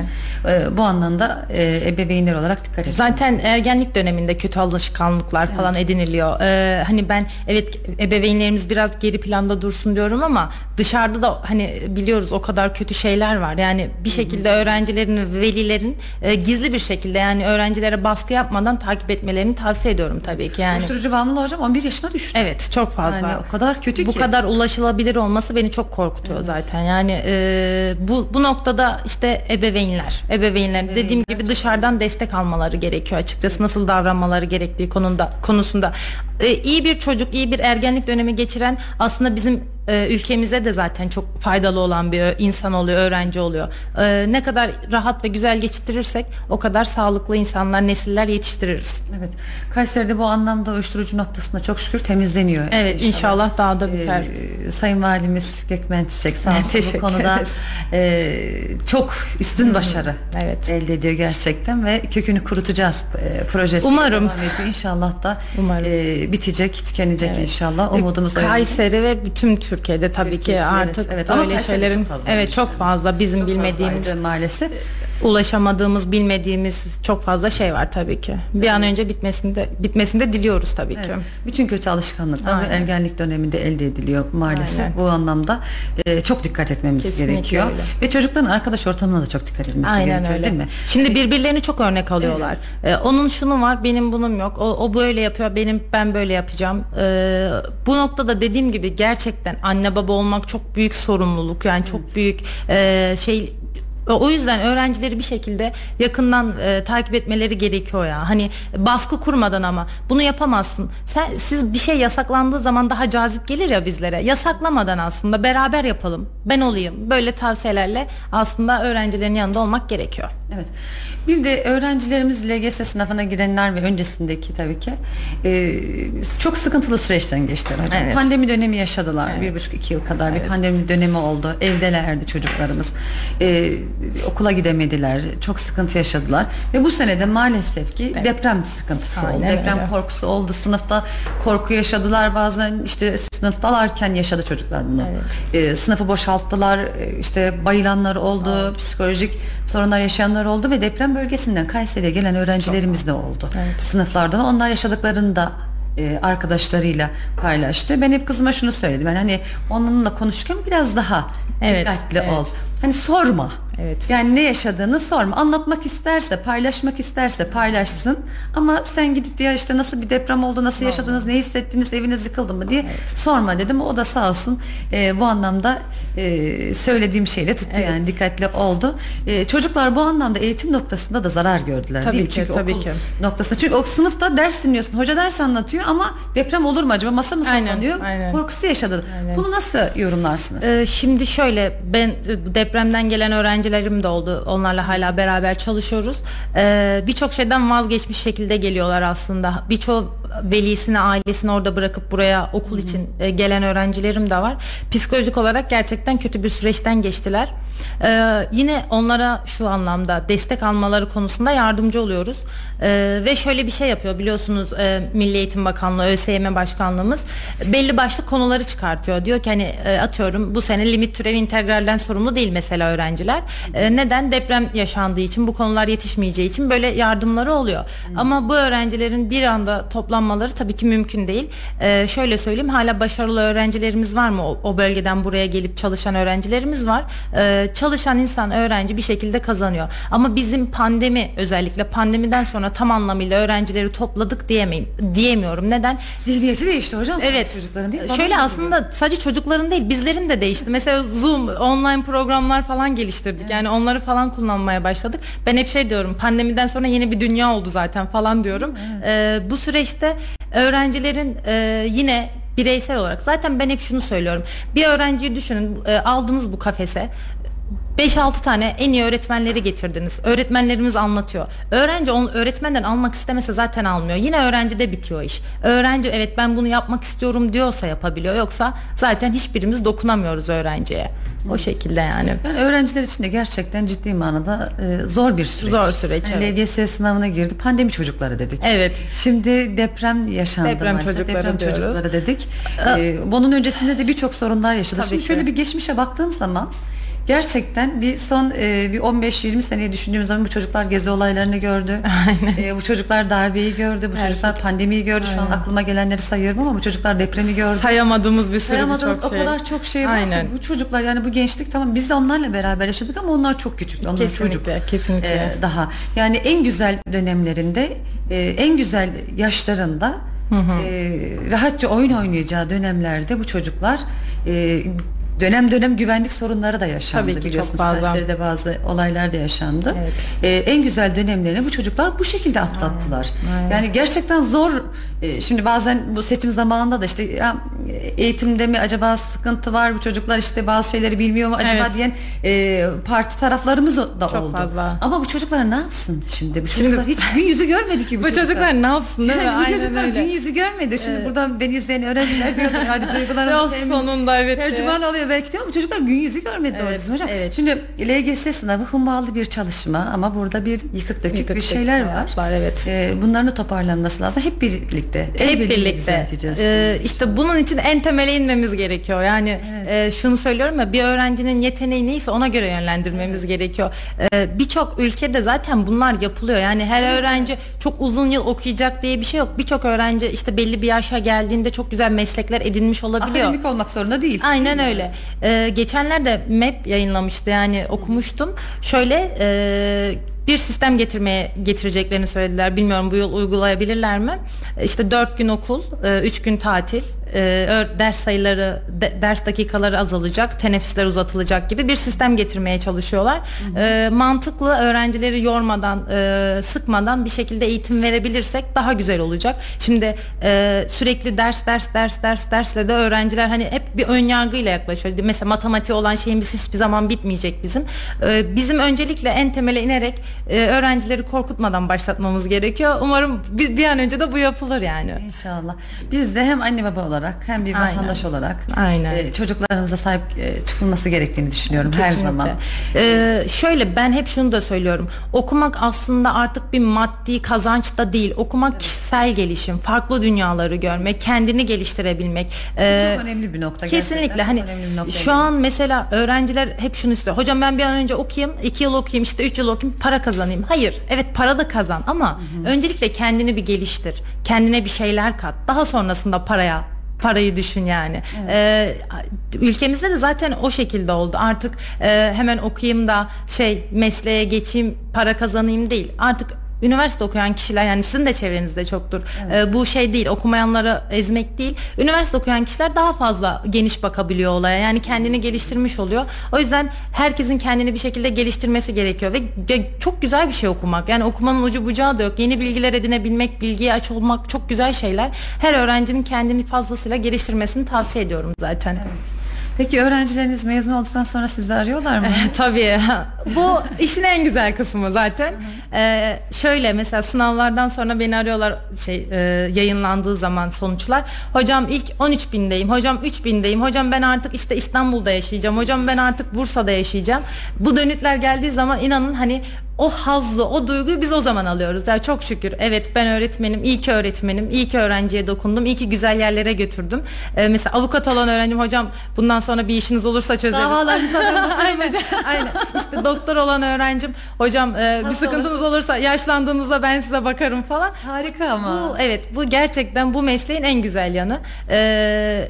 Ee, bu anlamda e, ebeveynler olarak dikkat edin.
Zaten ergenlik dönemi döneminde kötü alışkanlıklar evet. falan ediniliyor. Ee, hani ben evet ebeveynlerimiz biraz geri planda dursun diyorum ama dışarıda da hani biliyoruz o kadar kötü şeyler var. Yani bir şekilde öğrencilerin, velilerin e, gizli bir şekilde yani öğrencilere baskı yapmadan takip etmelerini tavsiye ediyorum tabii ki yani.
Uyuşturucu bağımlılığı hocam 11 yaşına düştü.
Evet çok fazla. Yani
o kadar kötü
bu
ki.
Bu kadar ulaşılabilir olması beni çok korkutuyor evet. zaten. Yani e, bu bu noktada işte ebeveynler, ebeveynler, ebeveynler dediğim gibi dışarıdan destek almaları gerekiyor açıkçası. Nasıl davranmaları gerektiği konunda konusunda e, iyi bir çocuk, iyi bir ergenlik dönemi geçiren aslında bizim e, ülkemize de zaten çok faydalı olan bir insan oluyor, öğrenci oluyor. E, ne kadar rahat ve güzel geçiştirirsek o kadar sağlıklı insanlar, nesiller yetiştiririz.
Evet. Kayseri'de bu anlamda uyuşturucu noktasında çok şükür temizleniyor.
Evet inşallah, daha da
Ee,
biter.
Sayın Valimiz Gökmen Çiçek sağ olsun bu konuda
ederiz.
e, çok üstün başarı
evet.
elde ediyor gerçekten ve kökünü kurutacağız e, projesi.
Umarım.
devam ediyor. İnşallah da
Umarım.
e, bitecek, tükenecek inşallah. Umudumuz öyle.
Kayseri ve bütün Türkiye'de tabii
Türkiye
ki
için, evet,
artık
evet. Ama
öyle şeylerin
çok
evet çok fazla bizim
Çok
bilmediğimiz
fazlaydı maalesef.
ulaşamadığımız bilmediğimiz çok fazla şey var tabii ki. Bir an önce bitmesini de bitmesini de diliyoruz tabii
Evet.
ki.
Bütün kötü alışkanlıklar
Aynen.
ergenlik döneminde elde ediliyor maalesef.
Aynen.
Bu anlamda e, çok dikkat etmemiz
Kesinlikle
gerekiyor.
öyle.
Ve çocukların arkadaş ortamına da çok dikkat etmesi
Aynen
gerekiyor
öyle.
değil mi?
Şimdi birbirlerini çok örnek alıyorlar. Ee, onun şunu var, benim bunun yok. O, o böyle yapıyor, benim ben böyle yapacağım. Ee, bu noktada dediğim gibi gerçekten anne baba olmak çok büyük sorumluluk. Yani çok büyük e, şey o yüzden öğrencileri bir şekilde yakından e, takip etmeleri gerekiyor ya. Hani baskı kurmadan ama bunu yapamazsın. Sen siz bir şey yasaklandığı zaman daha cazip gelir ya bizlere. Yasaklamadan aslında beraber yapalım. Ben olayım. Böyle tavsiyelerle aslında öğrencilerin yanında olmak gerekiyor.
Evet. Bir de öğrencilerimiz LGS sınavına girenler ve öncesindeki tabii ki e, çok sıkıntılı süreçten geçtiler hocam.
Evet.
Pandemi dönemi yaşadılar. Bir buçuk iki yıl kadar bir pandemi dönemi oldu. Evdelerdi çocuklarımız. E, okula gidemediler. Çok sıkıntı yaşadılar. Ve bu senede maalesef ki deprem sıkıntısı oldu.
Aynen
Deprem
öyle.
korkusu oldu. Sınıfta korku yaşadılar. Bazen işte sınıftalarken yaşadı çocuklar bunu. E, sınıfı boşalttılar. E, işte bayılanlar oldu. Psikolojik sorunlar yaşayanlar oldu ve deprem bölgesinden Kayseri'ye gelen öğrencilerimiz de oldu. Sınıflardan onlar yaşadıklarını da e, arkadaşlarıyla paylaştı. Ben hep kızıma şunu söyledim. Ben hani onunla konuşurken biraz daha
Evet,
dikkatli
evet.
ol. Hani sorma.
Evet.
Yani ne yaşadığını sorma. Anlatmak isterse, paylaşmak isterse paylaşsın. Ama sen gidip ya işte nasıl bir deprem oldu, nasıl yaşadınız, ne hissettiniz, eviniz yıkıldı mı diye sorma dedim. O da sağ olsun e, bu anlamda e, söylediğim şeyle tuttu yani dikkatli oldu. E, çocuklar bu anlamda eğitim noktasında da zarar gördüler.
Tabii
değil mi?
ki,
Çünkü
tabii
okul
ki.
noktasında. Çünkü o sınıfta ders dinliyorsun. Hoca ders anlatıyor ama deprem olur mu acaba? Masa mı
aynen.
Korkusu yaşadı.
Aynen.
Bunu nasıl yorumlarsınız?
Ee, şimdi şöyle ben e, depremden gelen öğrencilerim de oldu. Onlarla hala beraber çalışıyoruz. Ee, Birçok şeyden vazgeçmiş şekilde geliyorlar aslında. Birçok velisini, ailesini orada bırakıp buraya okul için e, gelen öğrencilerim de var. Psikolojik olarak gerçekten kötü bir süreçten geçtiler. Ee, yine onlara şu anlamda destek almaları konusunda yardımcı oluyoruz. Ee, ve şöyle bir şey yapıyor biliyorsunuz e, Milli Eğitim Bakanlığı, ÖSYM Başkanlığımız belli başlı konuları çıkartıyor. Diyor ki hani e, atıyorum bu sene limit türev integralden sorumlu değil mesela öğrenciler. E, neden? Deprem yaşandığı için bu konular yetişmeyeceği için böyle yardımları oluyor. Ama bu öğrencilerin bir anda toplanmaları tabii ki mümkün değil. E, şöyle söyleyeyim hala başarılı öğrencilerimiz var mı? O, o bölgeden buraya gelip çalışan öğrencilerimiz var. E, çalışan insan öğrenci bir şekilde kazanıyor. Ama bizim pandemi özellikle pandemiden sonra tam anlamıyla öğrencileri topladık diyemeyim diyemiyorum. Neden?
Zihniyeti değişti hocam.
Evet.
Çocukların değil?
Şöyle
Bana da
aslında sadece çocukların değil bizlerin de değişti. Mesela Zoom, online programlar falan geliştirdik. Yani onları falan kullanmaya başladık. Ben hep şey diyorum pandemiden sonra yeni bir dünya oldu zaten falan diyorum. Ee, bu süreçte öğrencilerin e, yine bireysel olarak zaten ben hep şunu söylüyorum. Bir öğrenciyi düşünün e, aldınız bu kafese 5-6 tane en iyi öğretmenleri getirdiniz. Öğretmenlerimiz anlatıyor. Öğrenci onu öğretmenden almak istemese zaten almıyor. Yine öğrencide bitiyor iş. Öğrenci evet ben bunu yapmak istiyorum diyorsa yapabiliyor. Yoksa zaten hiçbirimiz dokunamıyoruz öğrenciye. O şekilde yani.
Yani öğrenciler için de gerçekten ciddi manada e, zor bir süreç.
Zor süreç,
Yani
evet.
LGS sınavına girdi. Pandemi çocukları dedik.
Evet.
Şimdi deprem yaşandı
Deprem
maalesef.
çocukları
deprem
diyoruz.
çocukları dedik. Ee, bunun öncesinde de birçok sorunlar yaşadı.
Tabii
Şimdi
ki.
şöyle bir geçmişe baktığım zaman gerçekten bir son e, bir 15-20 seneyi düşündüğümüz zaman bu çocuklar gezi olaylarını gördü. *laughs* E, bu çocuklar darbeyi gördü. Bu çocuklar pandemiyi gördü. Şu an aklıma gelenleri sayıyorum ama bu çocuklar depremi gördü.
Sayamadığımız bir sürü
Sayamadığımız
birçok
o
şey.
kadar çok şey var.
Aynen.
Bu çocuklar yani bu gençlik tamam biz de onlarla beraber yaşadık ama onlar çok küçüktü. Onlar
Kesinlikle,
çocuk.
kesinlikle.
Ee, daha. Yani en güzel dönemlerinde e, en güzel yaşlarında e, rahatça oyun oynayacağı dönemlerde bu çocuklar e, dönem dönem güvenlik sorunları da yaşandı
Tabii ki, çok
biliyorsunuz.
fazla.
Kayseri'de bazı olaylar da yaşandı.
Evet.
Ee, en güzel dönemlerini bu çocuklar bu şekilde atlattılar. Yani gerçekten zor. Ee, şimdi bazen bu seçim zamanında da işte ya, eğitimde mi acaba sıkıntı var bu çocuklar işte bazı şeyleri bilmiyor mu acaba
Evet.
diyen e, parti taraflarımız da
Çok
oldu.
fazla.
Ama bu çocuklar ne yapsın şimdi? Bu çocuklar hiç gün yüzü görmedi ki bu, *laughs*
Bu çocuklar ne yapsın değil mi?
yani *laughs* bu
Aynen
çocuklar
öyle.
gün yüzü görmedi. Şimdi buradan beni izleyen öğrenciler diyordur hani *laughs* temin-
sonunda evet.
tercüman oluyor belki diyor ama çocuklar gün yüzü görmedi
Evet,
doğru düzgün hocam.
evet.
Şimdi LGS sınavı hummalı bir çalışma ama burada bir yıkık dökük
Yıkık
bir
dökük
şeyler var.
hayatlar, evet.
Ee, bunların da toparlanması lazım. Hep birlikte.
Hep birlikte. Ee, işte bunun için en temele inmemiz gerekiyor. Yani e, şunu söylüyorum ya bir öğrencinin yeteneği neyse ona göre yönlendirmemiz gerekiyor. Ee, Birçok ülkede zaten bunlar yapılıyor. Yani her öğrenci çok uzun yıl okuyacak diye bir şey yok. Birçok öğrenci işte belli bir yaşa geldiğinde çok güzel meslekler edinmiş olabiliyor.
Akademik olmak zorunda değil.
Aynen öyle. Ee, geçenlerde MEP yayınlamıştı yani okumuştum. Şöyle e, bir sistem getirmeye getireceklerini söylediler. Bilmiyorum bu yıl uygulayabilirler mi? İşte dört gün okul, e, üç gün tatil, e, ders sayıları, de- ders dakikaları azalacak, teneffüsler uzatılacak gibi bir sistem getirmeye çalışıyorlar. E, mantıklı öğrencileri yormadan, sıkmadan bir şekilde eğitim verebilirsek daha güzel olacak. Şimdi sürekli ders, ders, ders, ders, dersle de öğrenciler hani hep bir ön yargıyla yaklaşıyor. Mesela matematiği olan şeyimiz hiçbir zaman bitmeyecek bizim. Bizim öncelikle en temele inerek e, öğrencileri korkutmadan başlatmamız gerekiyor. Umarım bir, bir an önce de bu yapılır yani.
İnşallah. Biz de hem anne baba olarak hem bir
Aynen.
vatandaş olarak
Aynen.
e, çocuklarımıza sahip e, çıkılması gerektiğini düşünüyorum her
Kesinlikle.
zaman.
Ee, şöyle ben hep şunu da söylüyorum. Okumak aslında artık bir maddi kazanç da değil. Okumak kişisel gelişim, farklı dünyaları görmek, kendini geliştirebilmek. Ee,
çok önemli bir nokta.
Kesinlikle
gerçekten.
hani
Çok önemli bir nokta.
şu an mesela öğrenciler hep şunu istiyor. Hocam ben bir an önce okuyayım, iki yıl okuyayım, işte üç yıl okuyayım, para kazanayım. Hayır, evet para da kazan ama öncelikle kendini bir geliştir. Kendine bir şeyler kat. Daha sonrasında paraya parayı düşün yani. Ee, ülkemizde de zaten o şekilde oldu. Artık e, hemen okuyayım da şey mesleğe geçeyim, para kazanayım değil. Artık üniversite okuyan kişiler yani sizin de çevrenizde çoktur. Ee, bu şey değil, okumayanları ezmek değil. Üniversite okuyan kişiler daha fazla geniş bakabiliyor olaya. Yani kendini geliştirmiş oluyor. O yüzden herkesin kendini bir şekilde geliştirmesi gerekiyor ve, çok güzel bir şey okumak. Yani okumanın ucu bucağı da yok. Yeni bilgiler edinebilmek, bilgiye aç olmak çok güzel şeyler. Her öğrencinin kendini fazlasıyla geliştirmesini tavsiye ediyorum zaten.
Peki öğrencileriniz mezun olduktan sonra sizi arıyorlar mı? *laughs*
Tabii. Bu işin en güzel kısmı zaten. Ee, şöyle mesela sınavlardan sonra beni arıyorlar şey e, yayınlandığı zaman sonuçlar. Hocam ilk 13 bindeyim. Hocam 3 bindeyim. Hocam ben artık işte İstanbul'da yaşayacağım. Hocam ben artık Bursa'da yaşayacağım. Bu dönütler geldiği zaman inanın hani o hazzı, o duyguyu biz o zaman alıyoruz. Ya çok şükür. Evet ben öğretmenim, iyi ki öğretmenim, iyi ki öğrenciye dokundum, iyi ki güzel yerlere götürdüm. Ee, mesela avukat olan öğrencim hocam bundan sonra bir işiniz olursa çözeriz.
Davalarınızı *laughs*
aynen, aynen. İşte doktor olan öğrencim hocam e, bir sıkıntınız olursa yaşlandığınızda ben size bakarım falan.
Harika ama.
Bu evet bu gerçekten bu mesleğin en güzel yanı. Ee,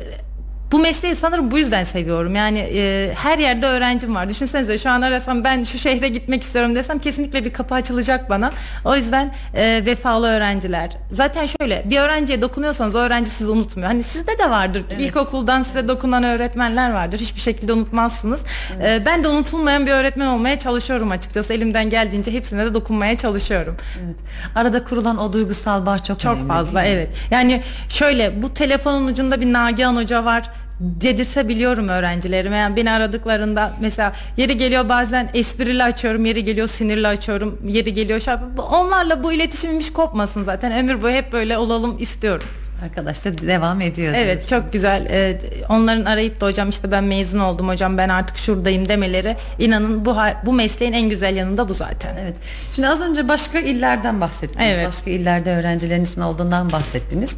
bu mesleği sanırım bu yüzden seviyorum. Yani e, her yerde öğrencim var. Düşünsenize şu an arasam ben şu şehre gitmek istiyorum desem kesinlikle bir kapı açılacak bana. O yüzden e, vefalı öğrenciler. Zaten şöyle bir öğrenciye dokunuyorsanız o öğrenci sizi unutmuyor. Hani sizde de vardır. İlkokuldan size dokunan öğretmenler vardır. Hiçbir şekilde unutmazsınız. E, ben de unutulmayan bir öğretmen olmaya çalışıyorum açıkçası. Elimden geldiğince hepsine de dokunmaya çalışıyorum.
Evet. Arada kurulan o duygusal bağ çok,
Çok
önemli.
fazla
değil mi?
evet. Yani şöyle bu telefonun ucunda bir Nagihan Hoca var dedirse biliyorum öğrencilerime. Yani beni aradıklarında mesela yeri geliyor bazen esprili açıyorum, yeri geliyor sinirli açıyorum, yeri geliyor şarkı. Onlarla bu iletişimimiz kopmasın zaten. Ömür boyu hep böyle olalım istiyorum.
Arkadaşlar devam ediyor.
Evet çok güzel. Ee, onların arayıp da hocam işte ben mezun oldum hocam ben artık şuradayım demeleri inanın bu bu mesleğin en güzel yanında bu zaten.
Evet. Şimdi az önce başka illerden bahsettiniz.
Evet.
Başka illerde öğrencilerinizin olduğundan bahsettiniz.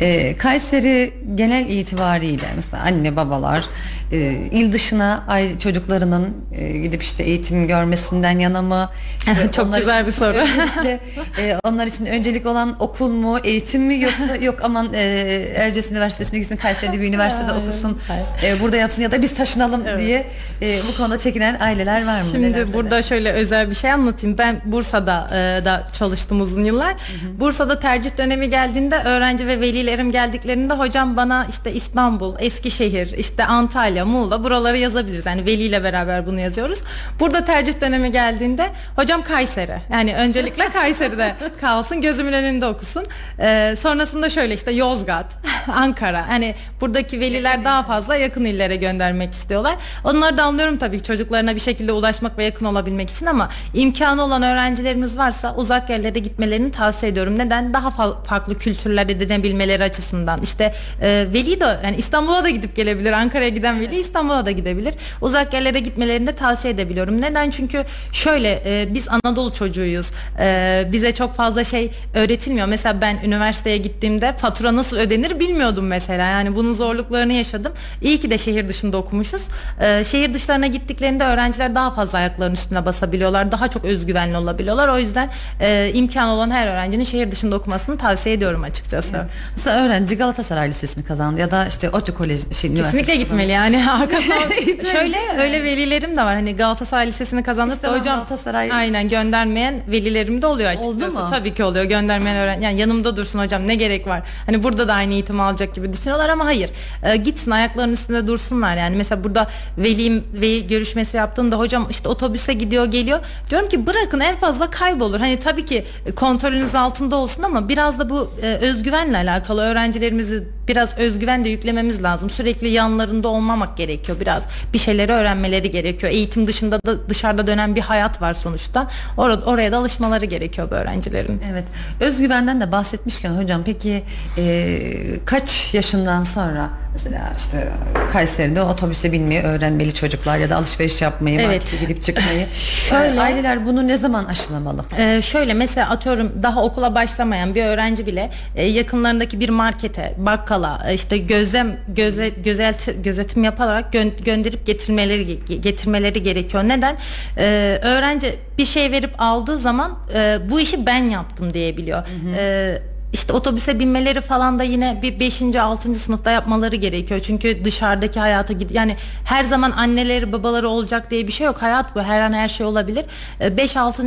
Ee, Kayseri genel itibariyle mesela anne babalar e, il dışına ay çocuklarının e, gidip işte eğitim görmesinden yana mı? İşte *laughs*
Çok güzel bir soru.
öncelikle, e, onlar için öncelik olan okul mu, eğitim mi yoksa yok aman e, Erciyes Üniversitesi'ne gitsin, Kayseri'de bir üniversitede *laughs* okusun, e, burada yapsın ya da biz taşınalım evet. diye e, bu konuda çekinen aileler var mı?
Şimdi Neler burada şöyle özel bir şey anlatayım. Ben Bursa'da e, da çalıştım uzun yıllar. Hı hı. Bursa'da tercih dönemi geldiğinde öğrenci ve velilerim geldiklerinde hocam bana işte İstanbul, Eskişehir, işte Antalya, Muğla buraları yazabiliriz. Yani veliyle beraber bunu yazıyoruz. Burada tercih dönemi geldiğinde hocam Kayseri. Yani öncelikle *laughs* Kayseri'de kalsın, gözümün önünde okusun. Ee, sonrasında şöyle işte Yozgat, Ankara. Hani buradaki veliler daha fazla yakın illere göndermek istiyorlar. Onları da anlıyorum tabii çocuklarına bir şekilde ulaşmak ve yakın olabilmek için ama imkanı olan öğrencilerimiz varsa uzak yerlere gitmelerini tavsiye ediyorum. Neden? Daha fa- farklı kültürler edinebilmeleri açısından. İşte e, veli de yani İstanbul'a da gidip gelebilir. Ankara'ya giden veli İstanbul'a da gidebilir. Uzak yerlere gitmelerini de tavsiye edebiliyorum. Neden? Çünkü şöyle e, biz Anadolu çocuğuyuz. E, bize çok fazla şey öğretilmiyor. Mesela ben üniversiteye gittiğimde fatura nasıl ödenir bilmiyordum mesela. Yani bunun zorluklarını yaşadım. İyi ki de şehir dışında okumuşuz. E, şehir dışlarına gittiklerinde öğrenciler daha fazla ayaklarının üstüne basabiliyorlar. Daha çok özgüvenli olabiliyorlar. O yüzden e, imkan olan her öğrencinin şehir dışında okumasını tavsiye ediyorum açıkçası. Evet.
Mesela öğrenci Galatasaray Lisesi'ni kazandı ya da işte ODTÜ Koleji şey,
Kesinlikle gitmeli yani. *laughs* Arkasından şöyle öyle velilerim de var. Hani Galatasaray Lisesi'ni kazandık da hocam Galatasaray aynen göndermeyen velilerim de oluyor açıkçası. Oldu mu? Tabii ki oluyor. Göndermeyen öğren yani yanımda dursun hocam ne gerek var? Hani burada da aynı eğitim alacak gibi düşünüyorlar ama hayır. E, gitsin ayaklarının üstünde dursunlar yani. Mesela burada velim ve görüşmesi yaptığımda hocam işte otobüse gidiyor geliyor. Diyorum ki bırakın en fazla kaybolur. Hani tabii ki kontrolünüz altında olsun ama biraz da bu e, özgüvenle alakalı öğrencilerimizi biraz özgüven de yüklememiz lazım. Sürekli yanlarında olmamak gerekiyor biraz. Bir şeyleri öğrenmeleri gerekiyor. Eğitim dışında da dışarıda dönen bir hayat var sonuçta. Or- oraya da alışmaları gerekiyor bu öğrencilerin.
Evet. Özgüvenden de bahsetmişken hocam peki e, kaç yaşından sonra mesela işte Kayseri'de otobüse binmeyi öğrenmeli çocuklar ya da alışveriş yapmayı, evet. markete girip çıkmayı. *laughs* şöyle aileler bunu ne zaman aşılamalı?
E, şöyle mesela atıyorum daha okula başlamayan bir öğrenci bile e, yakınlarındaki bir markete, bakkala e, işte gözlem göze, gözel, gözetim yaparak gö- gönderip getirmeleri getirmeleri gerekiyor. Neden? E, öğrenci bir şey verip aldığı zaman e, bu işi ben yaptım diyebiliyor. Hı hı. E, işte otobüse binmeleri falan da yine bir 5. 6. sınıfta yapmaları gerekiyor. Çünkü dışarıdaki hayata gid yani her zaman anneleri babaları olacak diye bir şey yok. Hayat bu. Her an her şey olabilir. 5 6.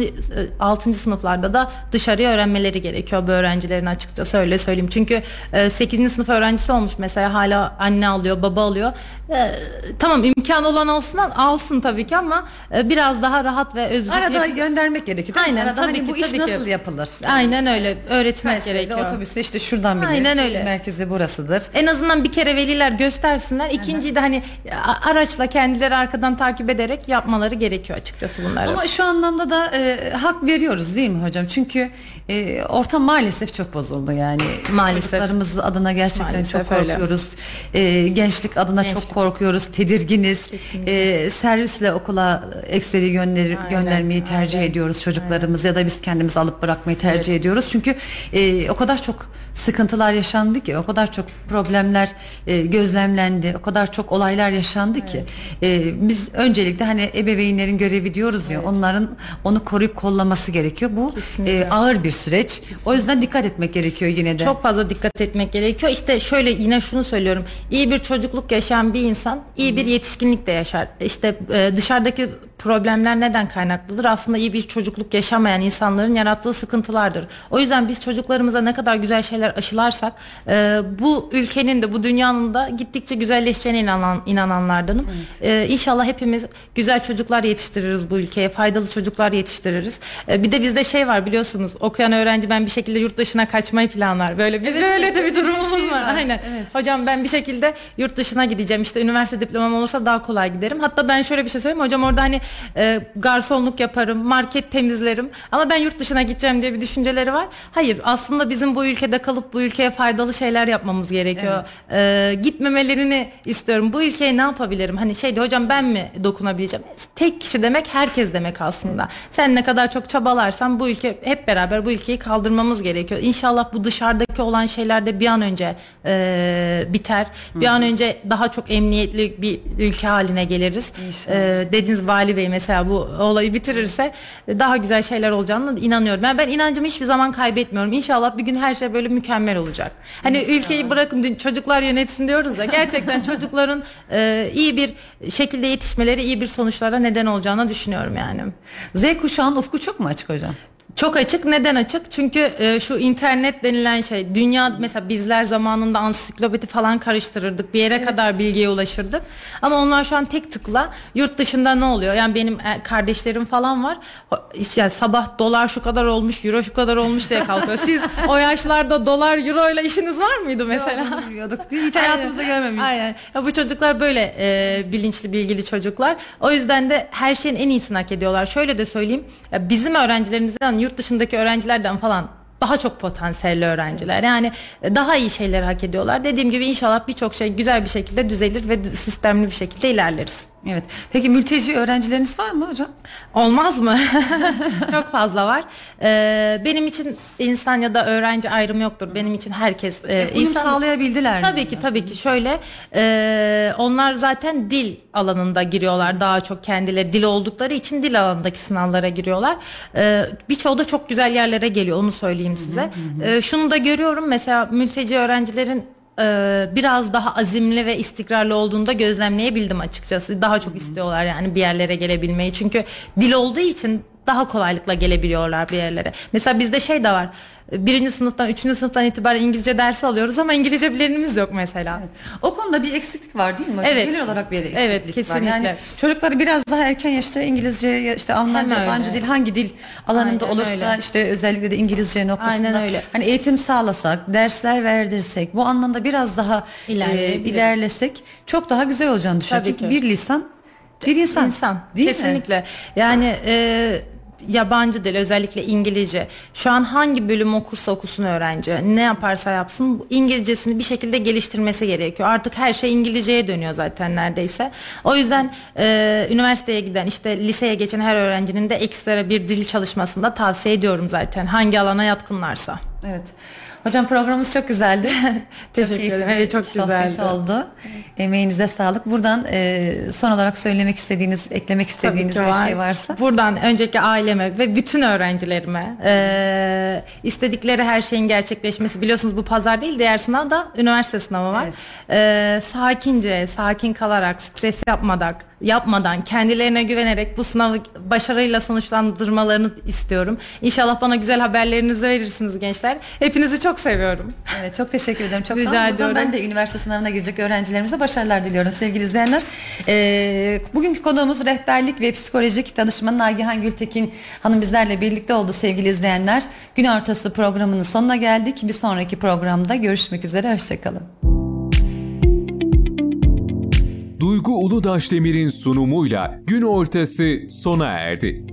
6. sınıflarda da dışarıya öğrenmeleri gerekiyor bu öğrencilerin açıkçası öyle söyleyeyim. Çünkü 8. E, sınıf öğrencisi olmuş mesela hala anne alıyor, baba alıyor. E, tamam imkan olan olsun alsın tabii ki ama e, biraz daha rahat ve özgür.
Arada göndermek gerekiyor. Aynen Arada tabii hani ki, bu iş nasıl ki. yapılır?
Aynen öyle öğretmek Kayseri'de gerekiyor
otobüste işte şuradan bilir. Aynen öyle. Merkezi burasıdır.
En azından bir kere veliler göstersinler. İkinciyi de hani araçla kendileri arkadan takip ederek yapmaları gerekiyor açıkçası bunları.
Ama şu anlamda da e, hak veriyoruz değil mi hocam? Çünkü e, ortam maalesef çok bozuldu yani. Maalesef. Çocuklarımız adına gerçekten maalesef çok korkuyoruz. E, gençlik adına gençlik. çok korkuyoruz. Tedirginiz. E, servisle okula ekseri gönder göndermeyi tercih Aynen. ediyoruz çocuklarımız Aynen. ya da biz kendimiz alıp bırakmayı tercih evet. ediyoruz. Çünkü e, o kadar çok sıkıntılar yaşandı ki o kadar çok problemler e, gözlemlendi o kadar çok olaylar yaşandı evet. ki e, biz öncelikle hani ebeveynlerin görevi diyoruz ya evet. onların onu koruyup kollaması gerekiyor. Bu e, ağır bir süreç. Kesinlikle. o yüzden dikkat etmek gerekiyor yine de.
Çok fazla dikkat etmek gerekiyor. İşte şöyle yine şunu söylüyorum. İyi bir çocukluk yaşayan bir insan iyi Hı-hı. bir yetişkinlik de yaşar. İşte e, dışarıdaki problemler neden kaynaklıdır? Aslında iyi bir çocukluk yaşamayan insanların yarattığı sıkıntılardır. O yüzden biz çocuklarımıza ne kadar güzel şeyler aşılarsak e, bu ülkenin de bu dünyanın da gittikçe güzelleşeceğine inanan, inananlardanım. Evet. E, inşallah hepimiz güzel çocuklar yetiştiririz bu ülkeye. Faydalı çocuklar yetiştiririz. E, bir de bizde şey var biliyorsunuz okuyan öğrenci ben bir şekilde yurt dışına kaçmayı planlar. Böyle bir evet, böyle de bir durumumuz bir şey var. var. Aynen. Evet. Hocam ben bir şekilde yurt dışına gideceğim. İşte üniversite diplomam olursa daha kolay giderim. Hatta ben şöyle bir şey söyleyeyim. Hocam orada hani e, garsonluk yaparım, market temizlerim ama ben yurt dışına gideceğim diye bir düşünceleri var. Hayır aslında bizim bu ülkede kalıp bu ülkeye faydalı şeyler yapmamız gerekiyor. Evet. Ee, gitmemelerini istiyorum. Bu ülkeye ne yapabilirim? Hani şeydi hocam ben mi dokunabileceğim? Tek kişi demek herkes demek aslında. Hı. Sen ne kadar çok çabalarsan bu ülke hep beraber bu ülkeyi kaldırmamız gerekiyor. İnşallah bu dışarıdaki olan şeyler de bir an önce e, biter. Hı. Bir an önce daha çok emniyetli bir ülke haline geliriz. E, dediğiniz vali Bey mesela bu olayı bitirirse daha güzel şeyler olacağını inanıyorum. Yani ben inancımı hiçbir zaman kaybetmiyorum. İnşallah bir gün her şey böyle mükemmel olacak. Hani İnşallah. ülkeyi bırakın çocuklar yönetsin diyoruz ya. Gerçekten *laughs* çocukların e, iyi bir şekilde yetişmeleri iyi bir sonuçlara neden olacağını düşünüyorum yani.
Z kuşağının ufku çok mu açık hocam?
Çok açık. Neden açık? Çünkü e, şu internet denilen şey dünya mesela bizler zamanında ansiklopedi falan karıştırırdık. Bir yere evet. kadar bilgiye ulaşırdık. Ama onlar şu an tek tıkla yurt dışında ne oluyor? Yani benim e, kardeşlerim falan var. Yani sabah dolar şu kadar olmuş, euro şu kadar olmuş diye kalkıyor. Siz *laughs* o yaşlarda dolar, euro ile işiniz var mıydı mesela?
Yok, bilmiyorduk. Hiç hayatımızda görmemiştik.
Aynen. Ya bu çocuklar böyle e, bilinçli, bilgili çocuklar. O yüzden de her şeyin en iyisini hak ediyorlar. Şöyle de söyleyeyim. Bizim öğrencilerimizden yurt dışındaki öğrencilerden falan daha çok potansiyelli öğrenciler. Yani daha iyi şeyler hak ediyorlar. Dediğim gibi inşallah birçok şey güzel bir şekilde düzelir ve sistemli bir şekilde ilerleriz.
Evet. Peki mülteci öğrencileriniz var mı hocam?
Olmaz mı? *laughs* Çok fazla var. Ee, benim için insan ya da öğrenci ayrımı yoktur. Benim için herkes
e, e insan sağlayabildiler.
Tabii mi? ki tabii ki şöyle e, onlar zaten dil alanında giriyorlar daha çok kendileri dil oldukları için dil alanındaki sınavlara giriyorlar. E, birçoğu da çok güzel yerlere geliyor onu söyleyeyim size. Hı hı hı. E, şunu da görüyorum mesela mülteci öğrencilerin e, biraz daha azimli ve istikrarlı olduğunda gözlemleyebildim açıkçası. Daha çok istiyorlar yani bir yerlere gelebilmeyi. Çünkü dil olduğu için daha kolaylıkla gelebiliyorlar bir yerlere. Mesela bizde şey de var birinci sınıftan, üçüncü sınıftan itibaren İngilizce dersi alıyoruz ama İngilizce bilenimiz yok mesela. Evet.
O konuda bir eksiklik var değil mi?
Evet.
Genel olarak bir eksiklik
evet, kesinlikle.
var. Yani çocukları biraz daha erken yaşta İngilizce, işte Almanca, yabancı dil, hangi dil alanında Aynen olursa öyle. işte özellikle de İngilizce noktasında Aynen öyle. hani eğitim sağlasak, dersler verdirsek, bu anlamda biraz daha e, ilerlesek çok daha güzel olacağını düşünüyorum. Çünkü bir lisan bir insan.
İnsan. Değil Kesinlikle. Mi? Yani e, yabancı dil özellikle İngilizce şu an hangi bölüm okursa okusun öğrenci ne yaparsa yapsın İngilizcesini bir şekilde geliştirmesi gerekiyor. Artık her şey İngilizceye dönüyor zaten neredeyse. O yüzden e, üniversiteye giden işte liseye geçen her öğrencinin de ekstra bir dil çalışmasını da tavsiye ediyorum zaten hangi alana yatkınlarsa.
Evet. Hocam programımız çok güzeldi. *laughs*
Teşekkür ederim. Evet, çok güzeldi.
oldu. Emeğinize sağlık. Buradan e, son olarak söylemek istediğiniz, eklemek istediğiniz bir var. şey varsa.
Buradan önceki aileme ve bütün öğrencilerime e, istedikleri her şeyin gerçekleşmesi. Biliyorsunuz bu pazar değil, diğer sınav da üniversite sınavı var. Evet. E, sakince, sakin kalarak, stres yapmadan, yapmadan, kendilerine güvenerek bu sınavı başarıyla sonuçlandırmalarını istiyorum. İnşallah bana güzel haberlerinizi verirsiniz gençler. Hepinizi çok seviyorum.
Evet, çok teşekkür ederim. Çok Rica sağ olun. ediyorum. Ben de üniversite sınavına girecek öğrencilerimize başarılar diliyorum sevgili izleyenler. Ee, bugünkü konuğumuz rehberlik ve psikolojik danışmanı Nagihan Gültekin hanım bizlerle birlikte oldu sevgili izleyenler. Gün ortası programının sonuna geldik. Bir sonraki programda görüşmek üzere. Hoşçakalın.
Duygu Uludaş Demir'in sunumuyla gün ortası sona erdi.